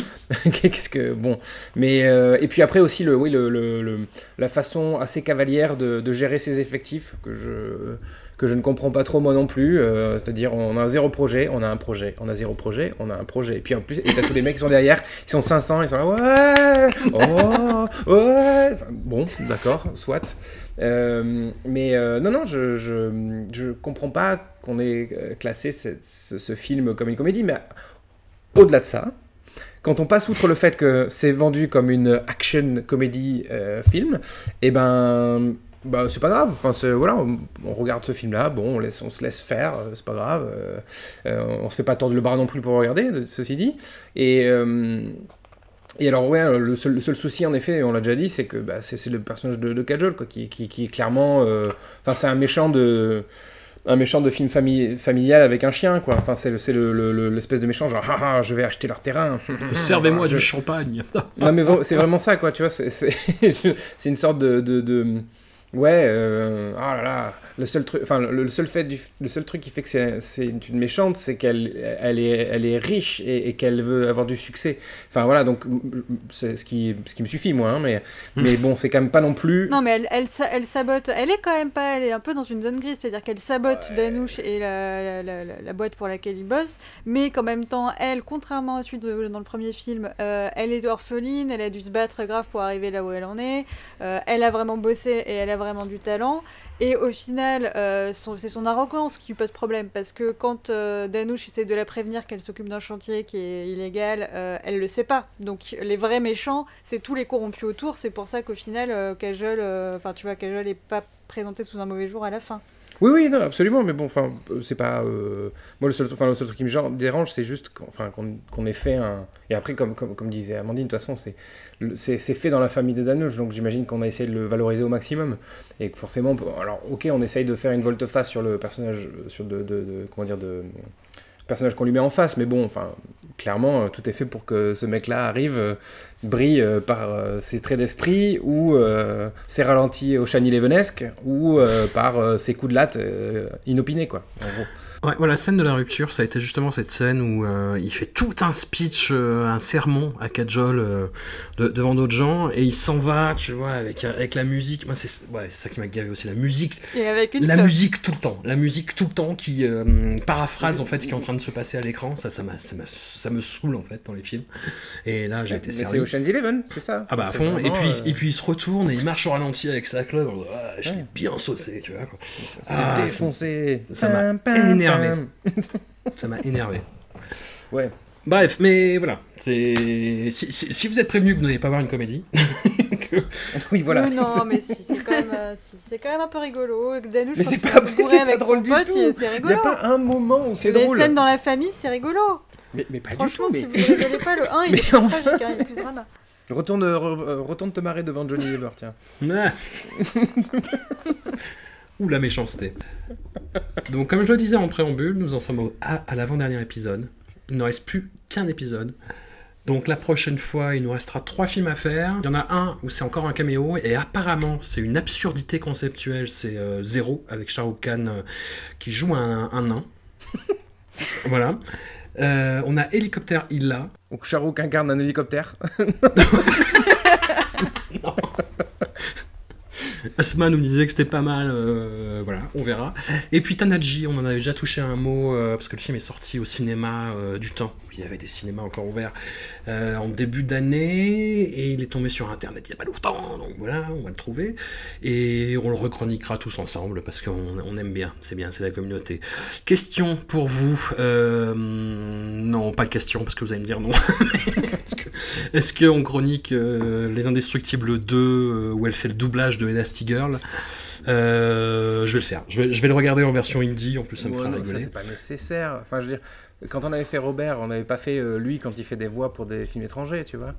Qu'est-ce que... Bon, mais... euh, et puis après aussi, le, oui, le, la façon assez cavalière de, gérer ses effectifs, que je que je ne comprends pas trop moi non plus, euh, c'est-à-dire on a zéro projet, on a un projet, on a zéro projet, on a un projet, et puis en plus, et t'as tous les mecs qui sont derrière, ils sont 500, ils sont là, ouais, oh, ouais, bon, d'accord, soit. Euh, mais non, non, je, je, je comprends pas qu'on ait classé cette- ce, ce film comme une comédie, mais au-delà de ça, quand on passe outre le fait que c'est vendu comme une action comédie euh, film, et ben bah, c'est pas grave. Enfin, voilà, on, regarde ce film-là, bon, on, laisse, on se laisse faire, euh, c'est pas grave. euh, euh, on se fait pas tordre le bras non plus pour regarder, ceci dit. Et, et alors, ouais, le seul, souci, en effet, on l'a déjà dit, c'est que bah, c'est le personnage de, de qui, qui, est clairement. Enfin, c'est un méchant de. Un méchant de film fami- familial avec un chien, quoi. Enfin, c'est le- c'est le- le- le- l'espèce de méchant, genre, ah, ah, je vais acheter leur terrain. Servez-moi Je- du champagne. non mais c'est vraiment ça quoi, tu vois, c'est une sorte de, de, de- ouais, euh, oh là là, le seul truc, enfin le, le seul fait du, le seul truc qui fait que c'est c'est une méchante, c'est qu'elle elle est elle est riche et, et qu'elle veut avoir du succès. Enfin voilà, donc c'est ce qui ce qui me suffit moi, hein, mais mais bon c'est quand même pas non plus. Non, mais elle, elle, elle sabote. Elle est quand même pas. Elle est un peu dans une zone grise. C'est-à-dire qu'elle sabote Danouche et la, la, la- la- la boîte pour laquelle il bosse. Mais qu'en même temps, elle, contrairement à celui de, dans le premier film, euh, elle est orpheline. Elle a dû se battre grave pour arriver là où elle en est. Euh, elle a vraiment bossé et elle a vraiment du talent. Et au final, euh, c'est son arrogance qui lui pose problème. Parce que quand euh, Danouche essaie de la prévenir qu'elle s'occupe d'un chantier qui est illégal, euh, elle le sait pas. Donc les vrais méchants, c'est tous les corrompus autour. C'est pour ça qu'au final, Kajol, enfin tu vois, est pas présenté sous un mauvais jour à la fin. Oui oui non absolument, mais bon enfin euh, c'est pas euh, moi le seul le seul truc qui me dérange c'est juste qu'on ait fait un et après comme comme, disait Amandine de toute façon c'est fait dans la famille de Danush, donc j'imagine qu'on a essayé de le valoriser au maximum. Et que forcément, alors ok, on essaye de faire une volte-face sur le personnage, euh, sur de, de- de- comment dire, de personnage qu'on lui met en face, mais bon, enfin, clairement, euh, tout est fait pour que ce mec-là arrive, euh, brille euh, par ses traits d'esprit, ou ses ralentis au Shani Levenesque, ou par ses coups de latte inopinés, quoi. Ouais, voilà, la scène de la rupture, ça a été justement cette scène où euh, il fait tout un speech, euh, un sermon à Kajol euh, de- devant d'autres gens, et il s'en va, tu vois, avec, avec la musique. Moi, c'est ouais, c'est ça qui m'a gavé aussi, la musique. Et avec une La musique tout le temps, la musique tout le temps qui euh, paraphrase en fait ce qui est en train de se passer à l'écran. Ça, ça, m'a- ça, m'a- ça me saoule en fait dans les films. Et là, j'ai été Mais servi. c'est Ocean's Eleven, c'est ça Ah bah à C'est fond, et vraiment, puis, euh, et puis il se retourne et il marche au ralenti avec sa club. Ah, je l'ai Ouais. bien saucé, tu vois. Quoi. Ah, ça- défoncer. ça m'a pam, énervé. Ça m'a énervé. Ouais. Bref, mais voilà. C'est si, si, si vous êtes prévenu que vous n'allez pas voir une comédie, que- Oui, voilà. Oui, non, mais si, c'est quand, même, euh, si, quand même un peu rigolo. Danouche, Mais c'est pas, est c'est avec drôle son du pote, tout. il- c'est Il n'y rigolo. a pas un moment où c'est Les drôle. scènes dans la famille, c'est rigolo. Mais, mais pas du Franchement, tout. Mais... si vous rigolez pas, le 1, il Mais est plus enfin. tragique, hein, il est plus drama. Retourne, re- retourne te marrer devant Johnny Weber, tiens. Ah. Ouh la méchanceté. Donc comme je le disais en préambule, nous en sommes au- à, à l'avant-dernier épisode. Il ne reste plus qu'un épisode. Donc la prochaine fois, il nous restera trois films à faire. Il y en a un où c'est encore un caméo et apparemment c'est une absurdité conceptuelle. C'est euh, Zéro avec Shah Rukh Khan euh, qui joue un, un nain. voilà. Euh, on a Hélicoptère Illa. Donc Charouk incarne un hélicoptère. Asma nous disait que c'était pas mal, euh, voilà, on verra. Et puis Tanaji, on en avait déjà touché un mot, euh, parce que le film est sorti au cinéma euh, du temps, il y avait des cinémas encore ouverts, en début d'année, et il est tombé sur Internet il y a pas longtemps, donc voilà, on va le trouver. Et on le rechroniquera tous ensemble, parce qu'on on aime bien, c'est bien, c'est la communauté. Question pour vous Non, pas de question, parce que vous allez me dire non. Est-ce qu'on chronique euh, Les Indestructibles 2, euh, où elle fait le doublage de Elastigirl Euh, Je vais le faire. Je vais, je vais le regarder en version indie, en plus ça me Ouais, fera non, rigoler. c'est pas nécessaire. Enfin, je veux dire, quand on avait fait Robert, on n'avait pas fait euh, lui quand il fait des voix pour des films étrangers, tu vois.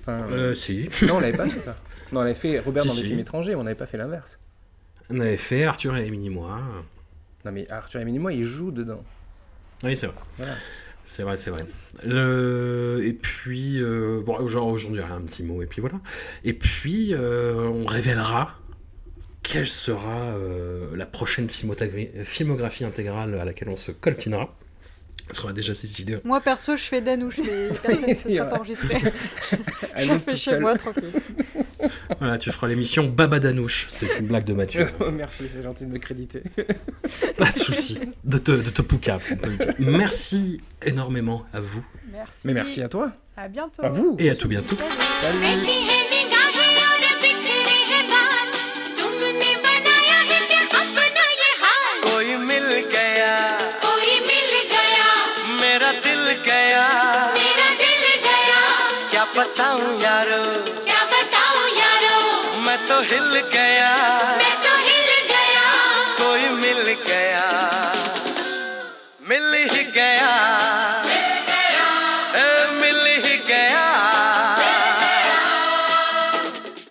Enfin, Euh, si. Non, on l'avait pas fait ça. Non, on avait fait Robert Si, dans des films étrangers, on n'avait pas fait l'inverse. On avait fait Arthur et Emily moi. Non, mais Arthur et moi, il joue dedans. Oui, c'est vrai. Voilà. C'est vrai, c'est vrai. Le... Et puis, euh, bon, genre aujourd'hui, un petit mot, et puis voilà. Et puis, euh, on révélera quelle sera euh, la prochaine filmographie intégrale à laquelle on se coltinera. Parce qu'on a déjà cette idée. Moi perso, je fais Danouche, mais personne ne sera pas enregistré. Je le fais chez seule. moi tranquille. Voilà, tu feras l'émission Baba Danouche. C'est une blague de Mathieu. Merci, c'est gentil de me créditer. Pas de souci. De te, de te dire. Merci énormément à vous Merci. Mais merci à toi, À bientôt. à vous. et à tout bientôt. Salut. ऐसी यारो। क्या बताऊँ यारो? मैं तो हिल गया।